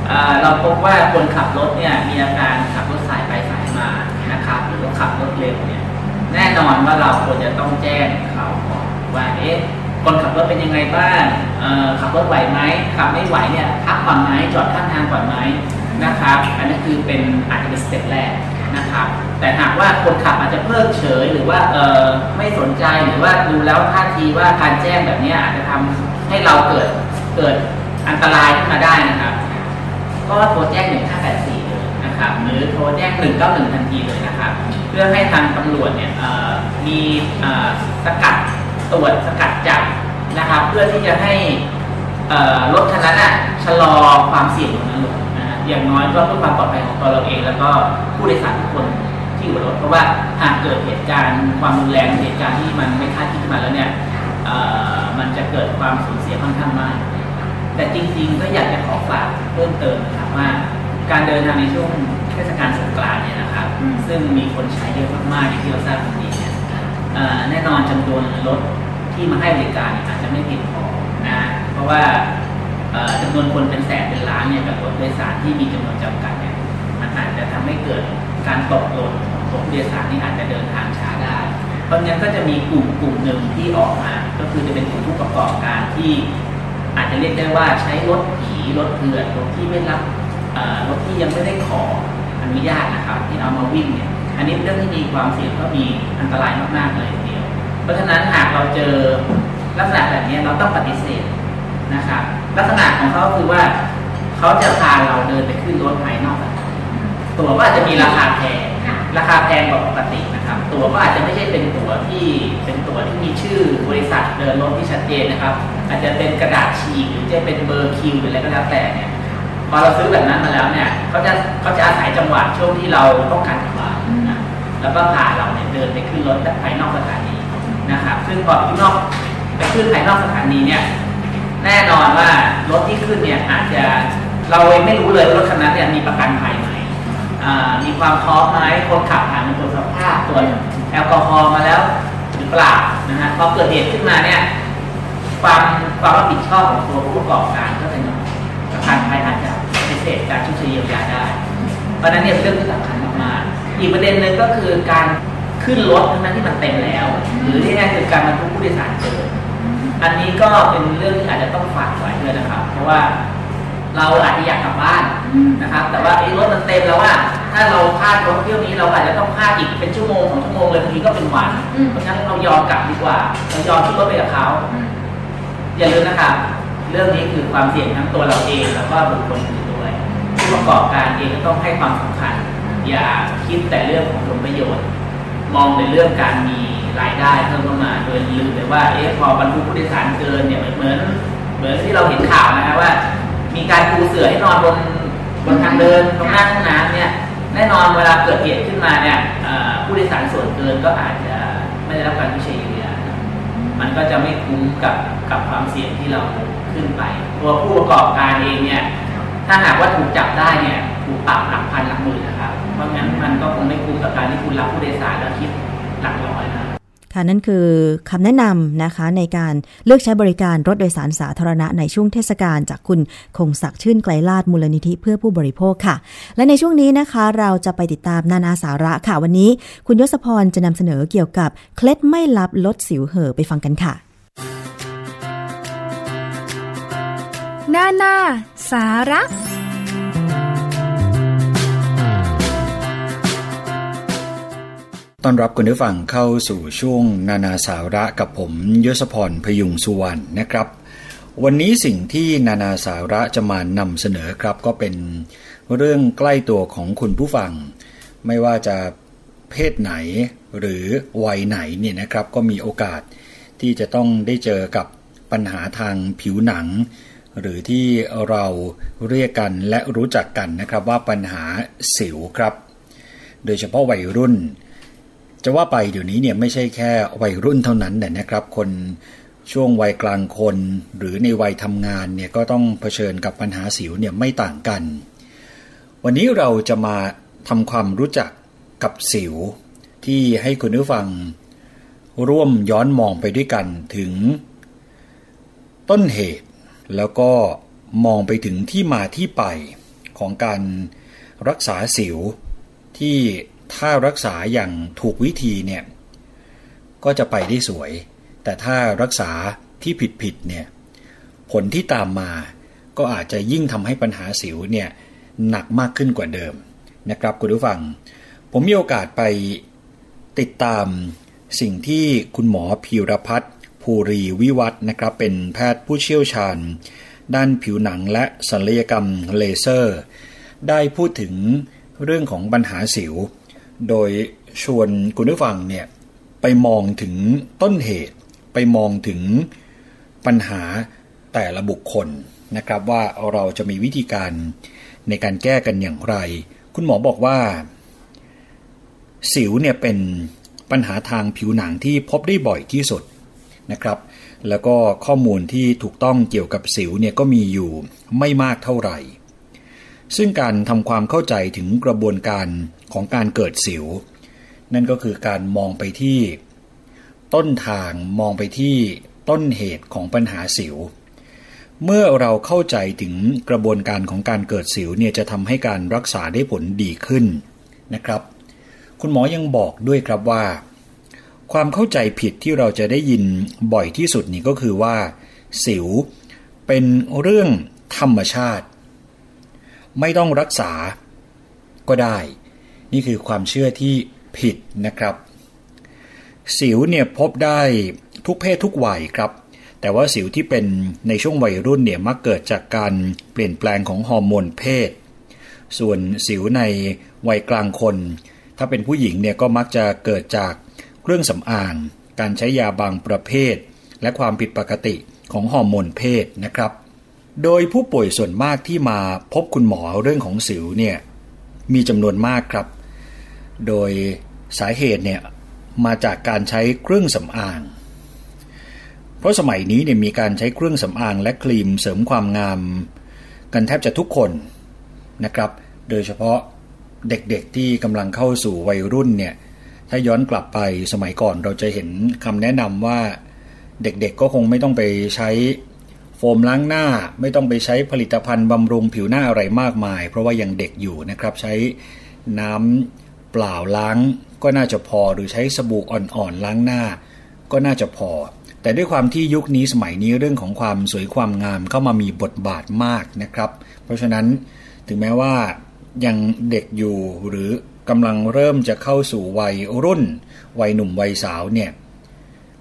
เอ่อเราพบว่าคนขับรถเนี่ยมีอาการขับรถสายไปสายมานะครับหรือว่าขับรถเร็วเนี่ยแน่นอนว่าเราควรจะต้องแจ้งเขาก่อนว่าเอ๊ะคนขับรถเป็นยังไงบ้างเอ่อขับรถไหวไหมขับไม่ไหวเนี่ยพักก่อนไหมจอดข้างทางก่อนไหมนะครับ อันนี้คือเป็นอาจจะเป็นสเต็ปแรกนะครับ แต่หากว่าคนขับอาจจะเพิกเฉยหรือว่าเออไม่สนใจหรือว่าดูแล้วท่าทีว่าการแจ้งแบบเนี้ยอาจจะทำให้เราเกิดเกิด อันตรายขึ้นมาได้นะครับ ก็โทรแจ้ง 1584เลยนะครับ หรือโทรแจ้ง 191 ทันทีเลยนะครับ เพื่อให้ทางตำรวจเนี่ยมีสกัดตรวจสกัดจับนะครับ เพื่อที่จะให้รถคันนั้นน่ะชะลอความเสี่ยงของนั้นลงนะฮะอย่างน้อยก็เพื่อความปลอดภัยของตัวเราเอง แล้วก็ผู้โดยสารทุกคนที่อยู่บนรถเพราะว่าหากเกิดเหตุการณ์ความรุนแรงเหตุการณ์ที่มันไม่คาดคิดขึ้นมาแล้วเนี่ยมันจะเกิดความสูญเสียค่อนข้างมาก แต่จริงๆก็อยากจะขอฝากเพิ่มเติมนะครับว่า การเดินทางในช่วงเทศกาลสงกรานต์เนี่ยนะครับ ซึ่งมีคนใช้เยอะมากๆอย่างที่เราทราบกันดีเนี่ยเอ่อแน่นอนจำนวนรถที่มาให้บริการเนี่ยอาจจะไม่เพียงพอนะเพราะว่าเอ่อจำนวนคนเป็นแสนเป็นล้านเนี่ยกับรถโดยสารที่มีจำนวนจำกัดเนี่ยมันอาจจะทำให้เกิดการตกหล่นของผู้โดยสารที่อาจจะเดินทางช้าได้ เพราะงั้นก็จะมีกลุ่มกลุ่มหนึ่งที่ออกมา ก็คือจะเป็นกลุ่มผู้ประกอบการที่ อาจจะเรียกได้ว่าใช้รถผีรถเถื่อนรถที่ไม่รับเอ่อรถที่ยังไม่ได้ขออนุญาตนะครับ ที่เอามาวิ่งเนี่ยอันนี้เป็นเรื่องที่มีความเสี่ยงก็มีอันตรายมากๆเลยทีเดียว เพราะฉะนั้นหากเราเจอลักษณะแบบนี้เราต้องปฏิเสธนะครับลักษณะของเขาคือว่าเขาจะพาเราเดินไปขึ้นรถภายนอกสถานที่ตั๋วก็อาจจะมีราคาแพงราคาแพงกว่าปกตินะครับ ตั๋วก็อาจจะไม่ใช่เป็นตั๋วที่เป็นตั๋วที่มีชื่อบริษัทเดินรถที่ชัดเจนนะครับ อาจจะเป็นกระดาษฉีกหรือจะเป็นเบอร์คิวหรืออะไรก็แล้วแต่เนี่ยพอเราซื้อแบบนั้นมาแล้วเนี่ยเขาจะเขาจะอาศัยจังหวะช่วงที่เราต้องการกลับบ้านะแล้วก็พาเราเนี่ยเดินไปขึ้นรถภายนอกสถานีนะครับซึ่งพอไปขึ้นนอกไปขึ้นภายนอกสถานีเนี่ยแน่นอนว่ารถที่ขึ้นเนี่ยอาจจะเราเองไม่รู้เลยว่ารถคันนั้นเนี่ยมีประกันภัยไหมมีความพร้อมไหมคนขับผ่านมาตรวจสภาพตรวจแอลกอฮอล์มาแล้วหรือเปล่านะฮะพอเกิดเหตุขึ้นมาเนี่ย ความความรับผิดชอบของตัวผู้ประกอบการก็จะน้อยประกันภัยอาจจะปฏิเสธการชดเชยเยียวยาได้ เพราะนั้นเนี่ยเป็นเรื่องที่สำคัญมากๆอีกประเด็นหนึ่งก็คือการขึ้นรถทั้งนั้นที่มันเต็มแล้ว หรือที่แน่คือการบรรทุกผู้โดยสารเกินอันนี้ก็เป็นเรื่องที่อาจจะต้องฝากไว้ด้วยนะครับ เพราะว่าเราอาจจะอยากกลับบ้านนะครับ แต่ว่าไอ้รถมันเต็มแล้วว่า ถ้าเราพลาดรถเที่ยวนี้เราอาจจะต้องพลาดอีกเป็นชั่วโมงสองชั่วโมงเลยบางทีก็เป็นวัน เพราะฉะนั้นเรายอมกลับดีกว่า เรายอมขึ้นรถไปกับเขา อย่าลืมนะครับ เรื่องนี้คือความเสี่ยงทั้งตัวเราเองแล้วก็บุคคลอื่นด้วยผู้ประกอบการเองก็ต้องให้ความสำคัญ อย่าคิดแต่เรื่องของผลประโยชน์ มองในเรื่องการมีรายได้เพิ่มเข้ามา โดยลืมไปว่าเอ๊ะพอบรรทุกผู้โดยสารเกินเนี่ยเหมือนเหมือนเหมือนที่เราเห็นข่าวนะครับว่า มีการปูเสื่อให้นอนบนบนทางเดินตรงหน้าห้องน้ำเนี่ยแน่นอนเวลาเกิดเหตุขึ้นมาเนี่ยผู้โดยสารส่วนเกินก็อาจจะไม่ได้รับการวิชัยเยียวยา มันก็จะไม่คุ้มกับกับความเสี่ยงที่เราขึ้นไป ตัวผู้ประกอบการเองเนี่ยถ้าหากว่าถูกจับได้เนี่ยถูกปรับหลักพันหลักหมื่นนะครับเพราะงั้นมันก็คงไม่คุ้มกับการที่คุณรับผู้โดยสารแล้วคิดหลักร้อยนะ ค่ะนั่นคือคำแนะนำนะคะในการเลือกใช้บริการรถโดยสารสาธารณะในช่วงเทศกาลจากคุณคงศักดิ์ชื่นไกลลาดมูลนิธิเพื่อผู้บริโภคค่ะ และในช่วงนี้นะคะเราจะไปติดตามนานาสาระค่ะวันนี้ คุณยศพรจะนำเสนอเกี่ยวกับเคล็ดไม่ลับลดสิวเห่อไปฟังกันค่ะนานาสาระ ต้อนรับคุณผู้ฟังเข้าสู่ช่วงนานาสาระกับผมยศพรพยุงสุวรรณนะครับ วันนี้สิ่งที่นานาสาระจะมานำเสนอครับ ก็เป็นเรื่องใกล้ตัวของคุณผู้ฟัง ไม่ว่าจะเพศไหนหรือวัยไหนเนี่ยนะครับก็มีโอกาสที่จะต้องได้เจอกับปัญหาทางผิวหนัง หรือที่เราเรียกกันและรู้จักกันนะครับว่าปัญหาสิวครับ โดยเฉพาะวัยรุ่น จะว่าไปเดี๋ยวนี้เนี่ยไม่ใช่แค่วัยรุ่นเท่านั้นแต่นะครับ คนช่วงวัยกลางคน หรือในวัยทำงานเนี่ยก็ต้องเผชิญกับปัญหาสิวเนี่ยไม่ต่างกัน วันนี้เราจะมาทำความรู้จักกับสิว ที่ให้คุณผู้ฟัง ร่วมย้อนมองไปด้วยกันถึง ต้นเหตุ แล้วก็มองไปถึงที่มาที่ไปของการรักษาสิวที่ ถ้ารักษาอย่างถูกวิธีเนี่ยก็จะไปได้สวย แต่ถ้ารักษาที่ผิดผิดๆเนี่ยผลที่ตามมาก็อาจจะยิ่งทำให้ปัญหาสิวเนี่ยหนักมากขึ้นกว่าเดิมนะครับคุณผู้ฟัง ผมมีโอกาสไปติดตามสิ่งที่คุณหมอพีรพัฒน์ภูรีวิวัฒนะครับ เป็นแพทย์ผู้เชี่ยวชาญ ด้านผิวหนังและศัลยกรรมเลเซอร์ ได้พูดถึงเรื่องของปัญหาสิว โดยชวนคุณผู้ฟังเนี่ยไปมองถึงต้นเหตุ ไปมองถึงปัญหาแต่ละบุคคลนะครับ ว่าเราจะมีวิธีการในการแก้กันอย่างไร คุณหมอบอกว่า สิวเนี่ยเป็นปัญหาทางผิวหนังที่พบได้บ่อยที่สุดนะครับ แล้วก็ข้อมูลที่ถูกต้องเกี่ยวกับสิวเนี่ยก็มีอยู่ไม่มากเท่าไหร่ ซึ่งการทำความเข้าใจถึงกระบวนการ ของการเกิดสิว นั่นก็คือการมองไปที่ ต้นทางมองไปที่ต้นเหตุของปัญหาสิว เมื่อเราเข้าใจถึงกระบวนการของการเกิดสิวเนี่ยจะทำให้การรักษาได้ผลดีขึ้นนะครับ คุณหมอยังบอกด้วยครับว่า ความเข้าใจผิดที่เราจะได้ยินบ่อยที่สุดนี่ก็คือว่า สิวเป็นเรื่องธรรมชาติ ไม่ต้องรักษาก็ได้ นี่คือความเชื่อที่ผิดนะครับ สิวเนี่ยพบได้ทุกเพศทุกวัยครับ แต่ว่าสิวที่เป็นในช่วงวัยรุ่นเนี่ยมักเกิดจากการเปลี่ยนแปลงของฮอร์โมนเพศ ส่วนสิวในวัยกลางคน ถ้าเป็นผู้หญิงเนี่ยก็มักจะเกิดจากเครื่องสำอาง การใช้ยาบางประเภท และความผิดปกติของฮอร์โมนเพศนะครับ โดยผู้ป่วยส่วนมากที่มาพบคุณหมอเรื่องของสิวเนี่ยมีจำนวนมากครับ โดยสาเหตุเนี่ยมาจากการใช้เครื่องสำอาง เพราะสมัยนี้เนี่ยมีการใช้เครื่องสำอางและครีมเสริมความงาม กันแทบจะทุกคนนะครับ โดยเฉพาะเด็กๆที่กำลังเข้าสู่วัยรุ่นเนี่ยถ้าย้อนกลับไปสมัยก่อนเราจะเห็นคำแนะนำว่าเด็กๆก็คงไม่ต้องไปใช้โฟมล้างหน้า ไม่ต้องไปใช้ผลิตภัณฑ์บำรุงผิวหน้าอะไรมากมาย เพราะว่ายังเด็กอยู่นะครับใช้น้ำ เปล่าล้างก็น่าจะพอหรือใช้สบู่อ่อนๆล้างหน้า ก็น่าจะพอ แต่ด้วยความที่ยุคนี้สมัยนี้เรื่องของความสวยความงามเข้ามามีบทบาทมากนะครับ เพราะฉะนั้นถึงแม้ว่ายังเด็กอยู่หรือกำลังเริ่มจะเข้าสู่วัยรุ่น วัยหนุ่มวัยสาวเนี่ย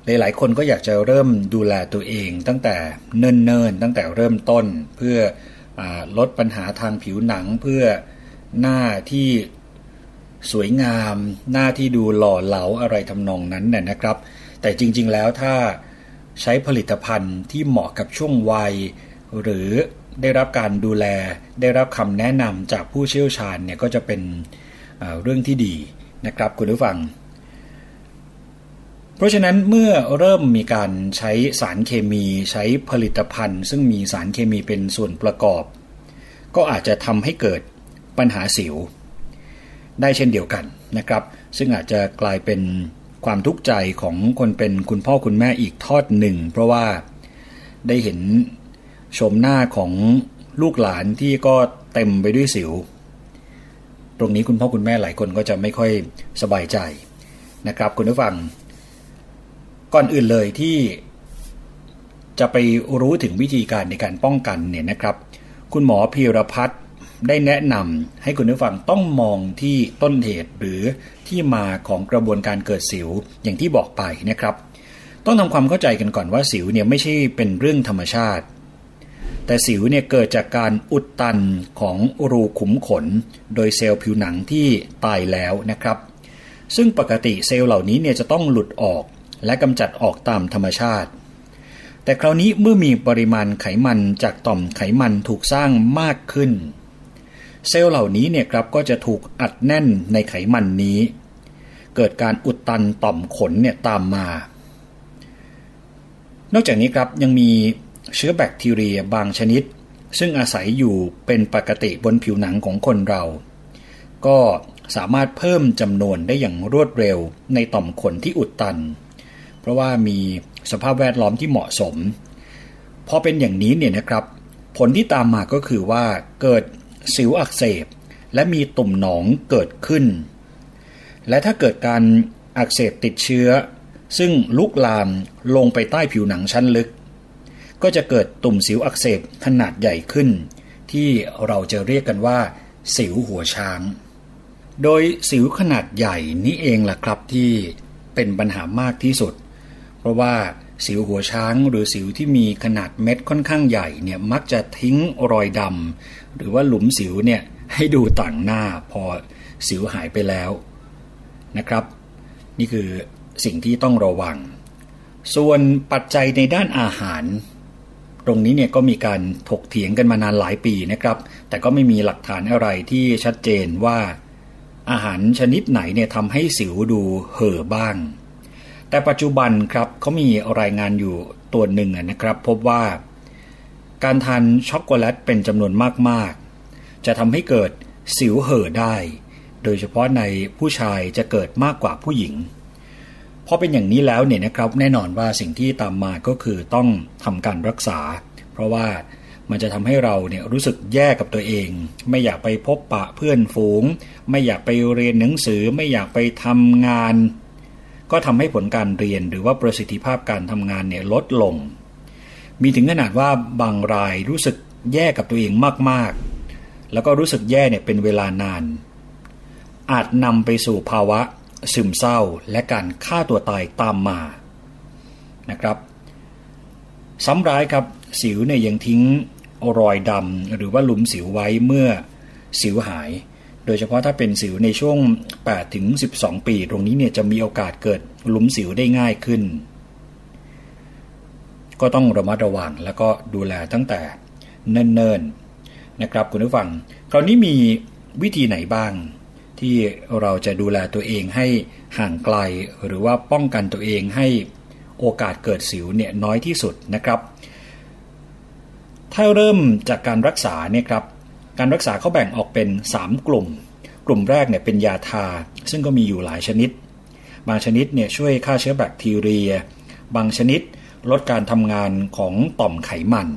หลายๆคนก็อยากจะเริ่มดูแลตัวเอง ตั้งแต่เนิ่นๆตั้งแต่เริ่มต้นเพื่ออลดปัญหาทางผิวหนังเพื่อหน้าที่ สวยงามหน้าที่ดูหล่อเหลาอะไรทำนองนั้นน่ยนะครับ แต่จริงๆแล้วถ้าใช้ผลิตภัณฑ์ที่เหมาะกับช่วงวัย หรือได้รับการดูแล ได้รับคำแนะนำจากผู้เชี่ยวชาญเนี่ยก็จะเป็นเเรื่องที่ดีนะครับคุณผู้ฟัง เพราะฉะนั้นเมื่อเริ่มมีการใช้สารเคมีใช้ผลิตภัณฑ์ ซึ่งมีสารเคมีเป็นส่วนประกอบ ก็อาจจะทำให้เกิดปัญหาสิว ได้เช่นเดียวกันนะครับ ซึ่งอาจจะกลายเป็นความทุกข์ใจของคนเป็นคุณพ่อคุณแม่อีกทอดหนึ่ง เพราะว่าได้เห็นชมหน้าของลูกหลานที่ก็เต็มไปด้วยสิว ตรงนี้คุณพ่อคุณแม่หลายคนก็จะไม่ค่อยสบายใจนะครับ คุณผู้ฟัง ก่อนอื่นเลยที่จะไปรู้ถึงวิธีการในการป้องกันเนี่ยนะครับ คุณหมอพีรพัฒน์ ได้แนะนำให้คุณผู้ฟังต้องมองที่ต้นเหตุหรือที่มาของกระบวนการเกิดสิวอย่างที่บอกไปนะครับ ต้องทำความเข้าใจกันก่อนว่าสิวเนี่ยไม่ใช่เป็นเรื่องธรรมชาติ แต่สิวเนี่ยเกิดจากการอุดตันของรูขุมขน โดยเซลล์ผิวหนังที่ตายแล้วนะครับ ซึ่งปกติเซลล์เหล่านี้เนี่ยจะต้องหลุดออกและกำจัดออกตามธรรมชาติแต่คราวนี้เมื่อมีปริมาณไขมันจากต่อมไขมันถูกสร้างมากขึ้น เซลล์เหล่านี้เนี่ยครับก็จะถูกอัดแน่นในไขมันนี้ เกิดการอุดตันต่อมขนเนี่ยตามมา นอกจากนี้ครับยังมีเชื้อแบคทีเรียบางชนิด ซึ่งอาศัยอยู่เป็นปกติบนผิวหนังของคนเรา ก็สามารถเพิ่มจำนวนได้อย่างรวดเร็วในต่อมขนที่อุดตัน เพราะว่ามีสภาพแวดล้อมที่เหมาะสม พอเป็นอย่างนี้เนี่ยนะครับ ผลที่ตามมาก็คือว่าเกิด สิวอักเสบ และมีตุ่มหนองเกิดขึ้น และถ้าเกิดการอักเสบติดเชื้อ ซึ่งลุกลามลงไปใต้ผิวหนังชั้นลึก ก็จะเกิดตุ่มสิวอักเสบขนาดใหญ่ขึ้น ที่เราจะเรียกกันว่า สิวหัวช้าง โดยสิวขนาดใหญ่นี้เองล่ะครับที่เป็นปัญหามากที่สุด เพราะว่า สิวหัวช้างหรือสิวที่มีขนาดเม็ดค่อนข้างใหญ่เนี่ยมักจะทิ้งรอยดำหรือว่าหลุมสิวเนี่ยให้ดูต่างหน้าพอสิวหายไปแล้วนะครับ นี่คือสิ่งที่ต้องระวัง ส่วนปัจจัยในด้านอาหาร ตรงนี้เนี่ยก็มีการถกเถียงกันมานานหลายปีนะครับ แต่ก็ไม่มีหลักฐานอะไรที่ชัดเจนว่า อาหารชนิดไหนเนี่ยทำให้สิวดูเห่อบ้าง แต่ปัจจุบันครับเขามีรายงานอยู่ตัวหนึ่งนะครับ พบว่าการทานช็อกโกแลตเป็นจำนวนมากๆ จะทำให้เกิดสิวเห่อได้ โดยเฉพาะในผู้ชายจะเกิดมากกว่าผู้หญิงพอเป็นอย่างนี้แล้วเนี่ยนะครับแน่นอนว่าสิ่งที่ตามมาก็คือต้องทำการรักษา เพราะว่ามันจะทำให้เราเนี่ยรู้สึกแย่กับตัวเอง ไม่อยากไปพบปะเพื่อนฝูง ไม่อยากไปเรียนหนังสือ ไม่อยากไปทำงาน ก็ทำให้ผลการเรียนหรือว่าประสิทธิภาพการทำงานเนี่ยลดลง มีถึงขนาดว่าบางรายรู้สึกแย่กับตัวเองมากๆ แล้วก็รู้สึกแย่เนี่ยเป็นเวลานาน อาจนำไปสู่ภาวะซึมเศร้าและการฆ่าตัวตายตามมานะครับซ้ำร้ายครับสิวเนี่ยยังทิ้งรอยดำหรือว่าหลุมสิวไว้เมื่อสิวหาย โดยเฉพาะถ้าเป็นสิวในช่วง 8 ถึง 12 ปี ตรงนี้เนี่ยจะมีโอกาสเกิดหลุมสิวได้ง่ายขึ้น ก็ต้องระมัดระวังแล้วก็ดูแลตั้งแต่เนิ่นๆนะครับคุณผู้ฟัง คราวนี้มีวิธีไหนบ้าง ที่เราจะดูแลตัวเองให้ห่างไกล หรือว่าป้องกันตัวเองให้โอกาสเกิดสิวเนี่ยน้อยที่สุดนะครับ ถ้าเริ่มจากการรักษาเนี่ยครับ การรักษาเขาแบ่งออกเป็น 3 กลุ่ม กลุ่มแรกเนี่ยเป็นยาทา ซึ่งก็มีอยู่หลายชนิด บางชนิดเนี่ยช่วยฆ่าเชื้อแบคทีเรีย บางชนิดลดการทำงานของต่อมไขมัน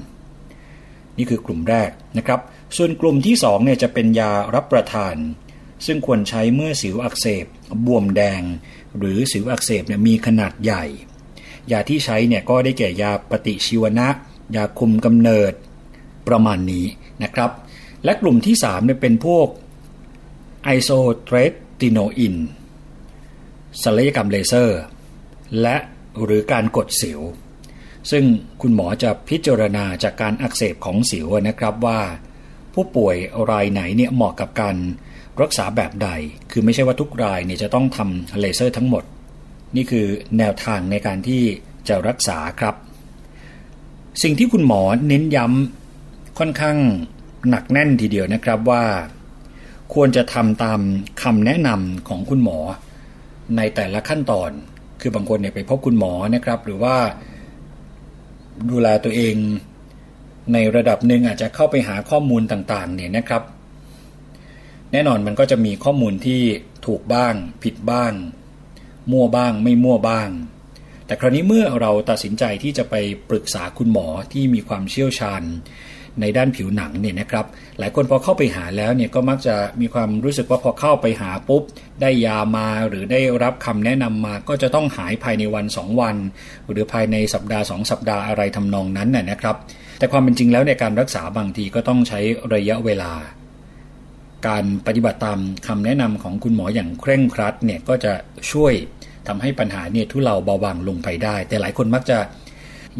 นี่คือกลุ่มแรกนะครับ ส่วนกลุ่มที่2เนี่ยจะเป็นยารับประทาน ซึ่งควรใช้เมื่อสิวอักเสบบวมแดง หรือสิวอักเสบเนี่ยมีขนาดใหญ่ ยาที่ใช้เนี่ยก็ได้แก่ยาปฏิชีวนะ ยาคุมกำเนิดประมาณนี้นะครับ และกลุ่มที่3เนี่ยเป็นพวกไอโซเทรติโนอินศัลยกรรมเลเซอร์ และหรือการกดสิว ซึ่งคุณหมอจะพิจารณาจากการอักเสบของสิวนะครับว่า ผู้ป่วยรายไหนเนี่ยเหมาะกับการรักษาแบบใด คือไม่ใช่ว่าทุกรายเนี่ยจะต้องทำเลเซอร์ทั้งหมด นี่คือแนวทางในการที่จะรักษาครับ สิ่งที่คุณหมอเน้นย้ำค่อนข้าง หนักแน่นทีเดียวนะครับว่า ควรจะทำตามคำแนะนำของคุณหมอ ในแต่ละขั้นตอน คือบางคนเนี่ยไปพบคุณหมอนะครับ หรือว่า ดูแลตัวเอง ในระดับหนึ่งอาจจะเข้าไปหาข้อมูลต่างๆ เนี่ยนะครับ แน่นอนมันก็จะมีข้อมูลที่ถูกบ้าง ผิดบ้าง มั่วบ้าง ไม่มั่วบ้างแต่คราวนี้เมื่อเราตัดสินใจที่จะไปปรึกษาคุณหมอที่มีความเชี่ยวชาญ ในด้านผิวหนังเนี่ยนะครับหลายคนพอเข้าไปหาแล้วเนี่ยก็มักจะมีความรู้สึกว่าพอเข้าไปหาปุ๊บ ได้ยามาหรือได้รับคำแนะนำมาก็จะต้องหายภายในวัน 2 วัน หรือภายในสัปดาห์ 2 สัปดาห์อะไรทำนองนั้นน่ะนะครับ แต่ความเป็นจริงแล้วในการรักษาบางทีก็ต้องใช้ระยะเวลา การปฏิบัติตามคำแนะนำของคุณหมออย่างเคร่งครัดเนี่ยก็จะช่วยทำให้ปัญหาเนี่ยทุเลาเบาบางลงไปได้ แต่หลายคนมักจะ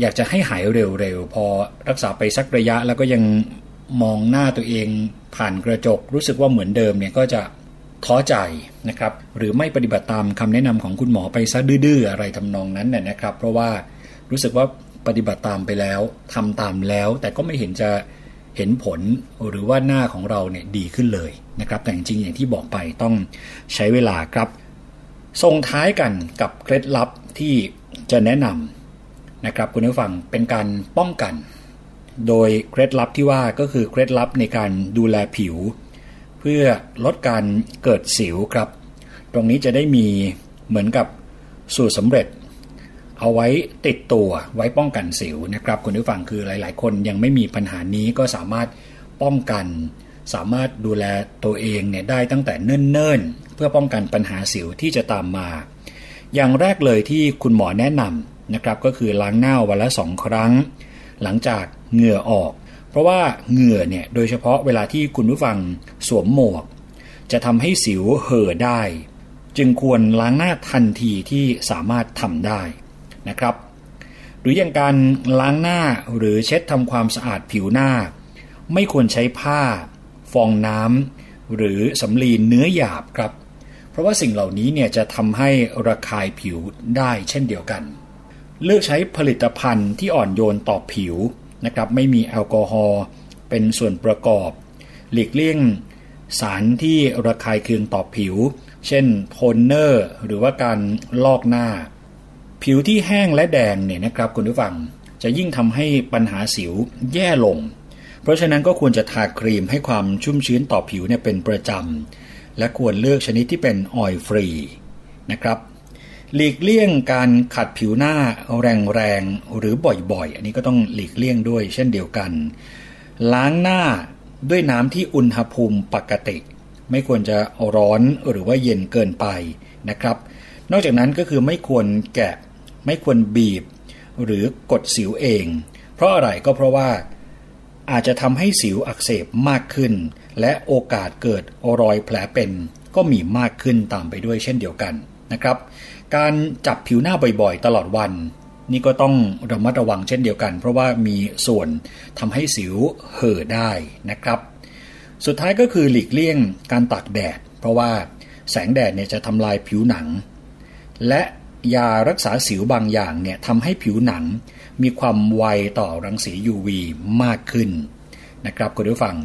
อยากจะให้หายเร็วๆ พอรักษาไปสักระยะแล้วก็ยังมองหน้าตัวเองผ่านกระจก รู้สึกว่าเหมือนเดิมเนี่ยก็จะท้อใจนะครับ หรือไม่ปฏิบัติตามคำแนะนำของคุณหมอไปซะดื้อๆอะไรทำนองนั้นน่ยนะครับ เพราะว่ารู้สึกว่าปฏิบัติตามไปแล้วทำตามแล้ว แต่ก็ไม่เห็นจะเห็นผลหรือว่าหน้าของเราเนี่ยดีขึ้นเลยนะครับ แต่จริงๆอย่างที่บอกไปต้องใช้เวลาครับส่งท้ายกันกับเคล็ดลับที่จะแนะนำ นะครับคุณผู้ฟังเป็นการป้องกัน โดยเคล็ดลับที่ว่าก็คือเคล็ดลับในการดูแลผิว เพื่อลดการเกิดสิวครับ ตรงนี้จะได้มีเหมือนกับสูตรสำเร็จ เอาไว้ติดตัวไว้ป้องกันสิวนะครับคุณผู้ฟังคือหลาย ๆ คนยังไม่มีปัญหานี้ก็สามารถป้องกัน สามารถดูแลตัวเองเนี่ยได้ตั้งแต่เนิ่น ๆ เพื่อป้องกันปัญหาสิวที่จะตามมา อย่างแรกเลยที่คุณหมอแนะนำ นะครับก็คือล้างหน้าวันละสองครั้ง หลังจากเหงื่อออก เพราะว่าเหงื่อเนี่ยโดยเฉพาะเวลาที่คุณผู้ฟังสวมหมวก จะทำให้สิวเห่อได้ จึงควรล้างหน้าทันทีที่สามารถทำได้นะครับ หรืออย่างการล้างหน้าหรือเช็ดทำความสะอาดผิวหน้า ไม่ควรใช้ผ้า ฟองน้ำหรือสำลีเนื้อหยาบครับ เพราะว่าสิ่งเหล่านี้เนี่ยจะทำให้ระคายผิวได้เช่นเดียวกัน เลือกใช้ผลิตภัณฑ์ที่อ่อนโยนต่อผิวนะครับไม่มีแอลกอฮอล์เป็นส่วนประกอบ หลีกเลี่ยงสารที่ระคายเคืองต่อผิว เช่นโทนเนอร์ หรือว่าการลอกหน้า ผิวที่แห้งและแดงเนี่ยนะครับคุณผู้ฟังจะยิ่งทำให้ปัญหาสิวแย่ลง เพราะฉะนั้นก็ควรจะทาครีมให้ความชุ่มชื้นต่อผิวเนี่ยเป็นประจำและควรเลือกชนิดที่เป็นออยล์ฟรีนะครับ หลีกเลี่ยงการขัดผิวหน้าแรงๆหรือบ่อยๆ อันนี้ก็ต้องหลีกเลี่ยงด้วยเช่นเดียวกัน ล้างหน้าด้วยน้ำที่อุณหภูมิปกติ ไม่ควรจะร้อนหรือว่าเย็นเกินไปนะครับ นอกจากนั้นก็คือไม่ควรแกะ ไม่ควรบีบ หรือกดสิวเอง เพราะอะไรก็เพราะว่าอาจจะทำให้สิวอักเสบมากขึ้น และโอกาสเกิดรอยแผลเป็นก็มีมากขึ้นตามไปด้วยเช่นเดียวกันนะครับ การจับผิวหน้าบ่อยๆ ตลอดวัน นี่ก็ต้องระมัดระวังเช่นเดียวกัน เพราะว่ามีส่วนทำให้สิวเห่อได้นะครับ สุดท้ายก็คือหลีกเลี่ยงการตากแดด เพราะว่าแสงแดดเนี่ยจะทำลายผิวหนัง และยารักษาสิวบางอย่างเนี่ยทำให้ผิวหนังมีความไวต่อรังสี UV มากขึ้นนะครับคุณผู้ฟัง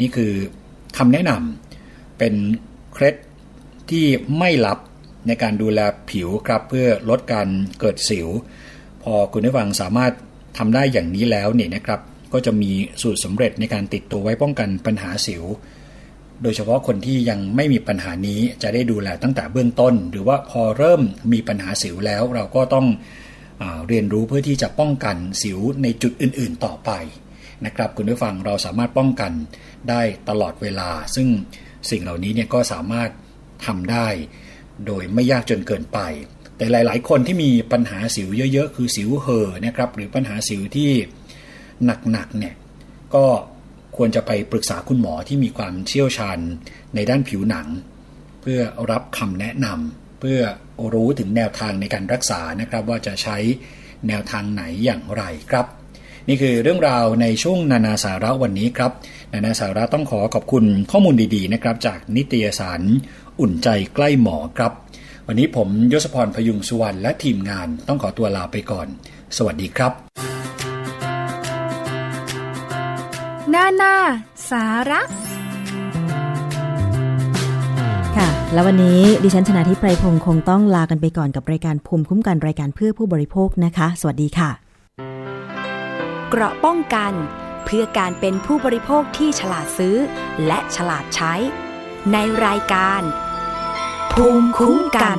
นี่คือคำแนะนำเป็นเคล็ดที่ไม่ลับ ในการดูแลผิวครับเพื่อลดการเกิดสิว พอคุณผู้ฟังสามารถทำได้อย่างนี้แล้วเนี่ยนะครับ ก็จะมีสูตรสำเร็จในการติดตัวไว้ป้องกันปัญหาสิว โดยเฉพาะคนที่ยังไม่มีปัญหานี้จะได้ดูแลตั้งแต่เบื้องต้น หรือว่าพอเริ่มมีปัญหาสิวแล้ว เราก็ต้องอเรียนรู้เพื่อที่จะป้องกันสิวในจุดอื่น ๆ ต่อไปนะครับคุณผู้ฟังเราสามารถป้องกันได้ตลอดเวลา ซึ่งสิ่งเหล่านี้เนี่ยก็สามารถทำได้ โดยไม่ยากจนเกินไป แต่หลาย ๆ คนที่มีปัญหาสิวเยอะ ๆ คือสิวเห่อนะครับ หรือปัญหาสิวที่หนัก ๆ เนี่ย ก็ควรจะไปปรึกษาคุณหมอที่มีความเชี่ยวชาญในด้านผิวหนัง เพื่อรับคำแนะนำเพื่อรู้ถึงแนวทางในการรักษานะครับ ว่าจะใช้แนวทางไหนอย่างไรครับ นี่คือเรื่องราวในช่วงนานาสาระวันนี้ครับ นานาสาระต้องขอขอบคุณข้อมูลดีๆนะครับ จากนิตยสาร อุ่นใจใกล้หมอครับ วันนี้ผมยศพรพยุงสุวรรณและทีมงานต้องขอตัวลาไปก่อน สวัสดีครับ หน้าหน้า สาระแล้ววันนี้ดิฉันชนะทิพไพรพงศ์คงต้องลากันไปก่อนกับรายการภูมิคุ้มกันรายการเพื่อผู้บริโภคนะคะ สวัสดีค่ะ เกราะป้องกัน เพื่อการเป็นผู้บริโภคที่ฉลาดซื้อ และฉลาดใช้ ในรายการ ภูมิคุ้มกัน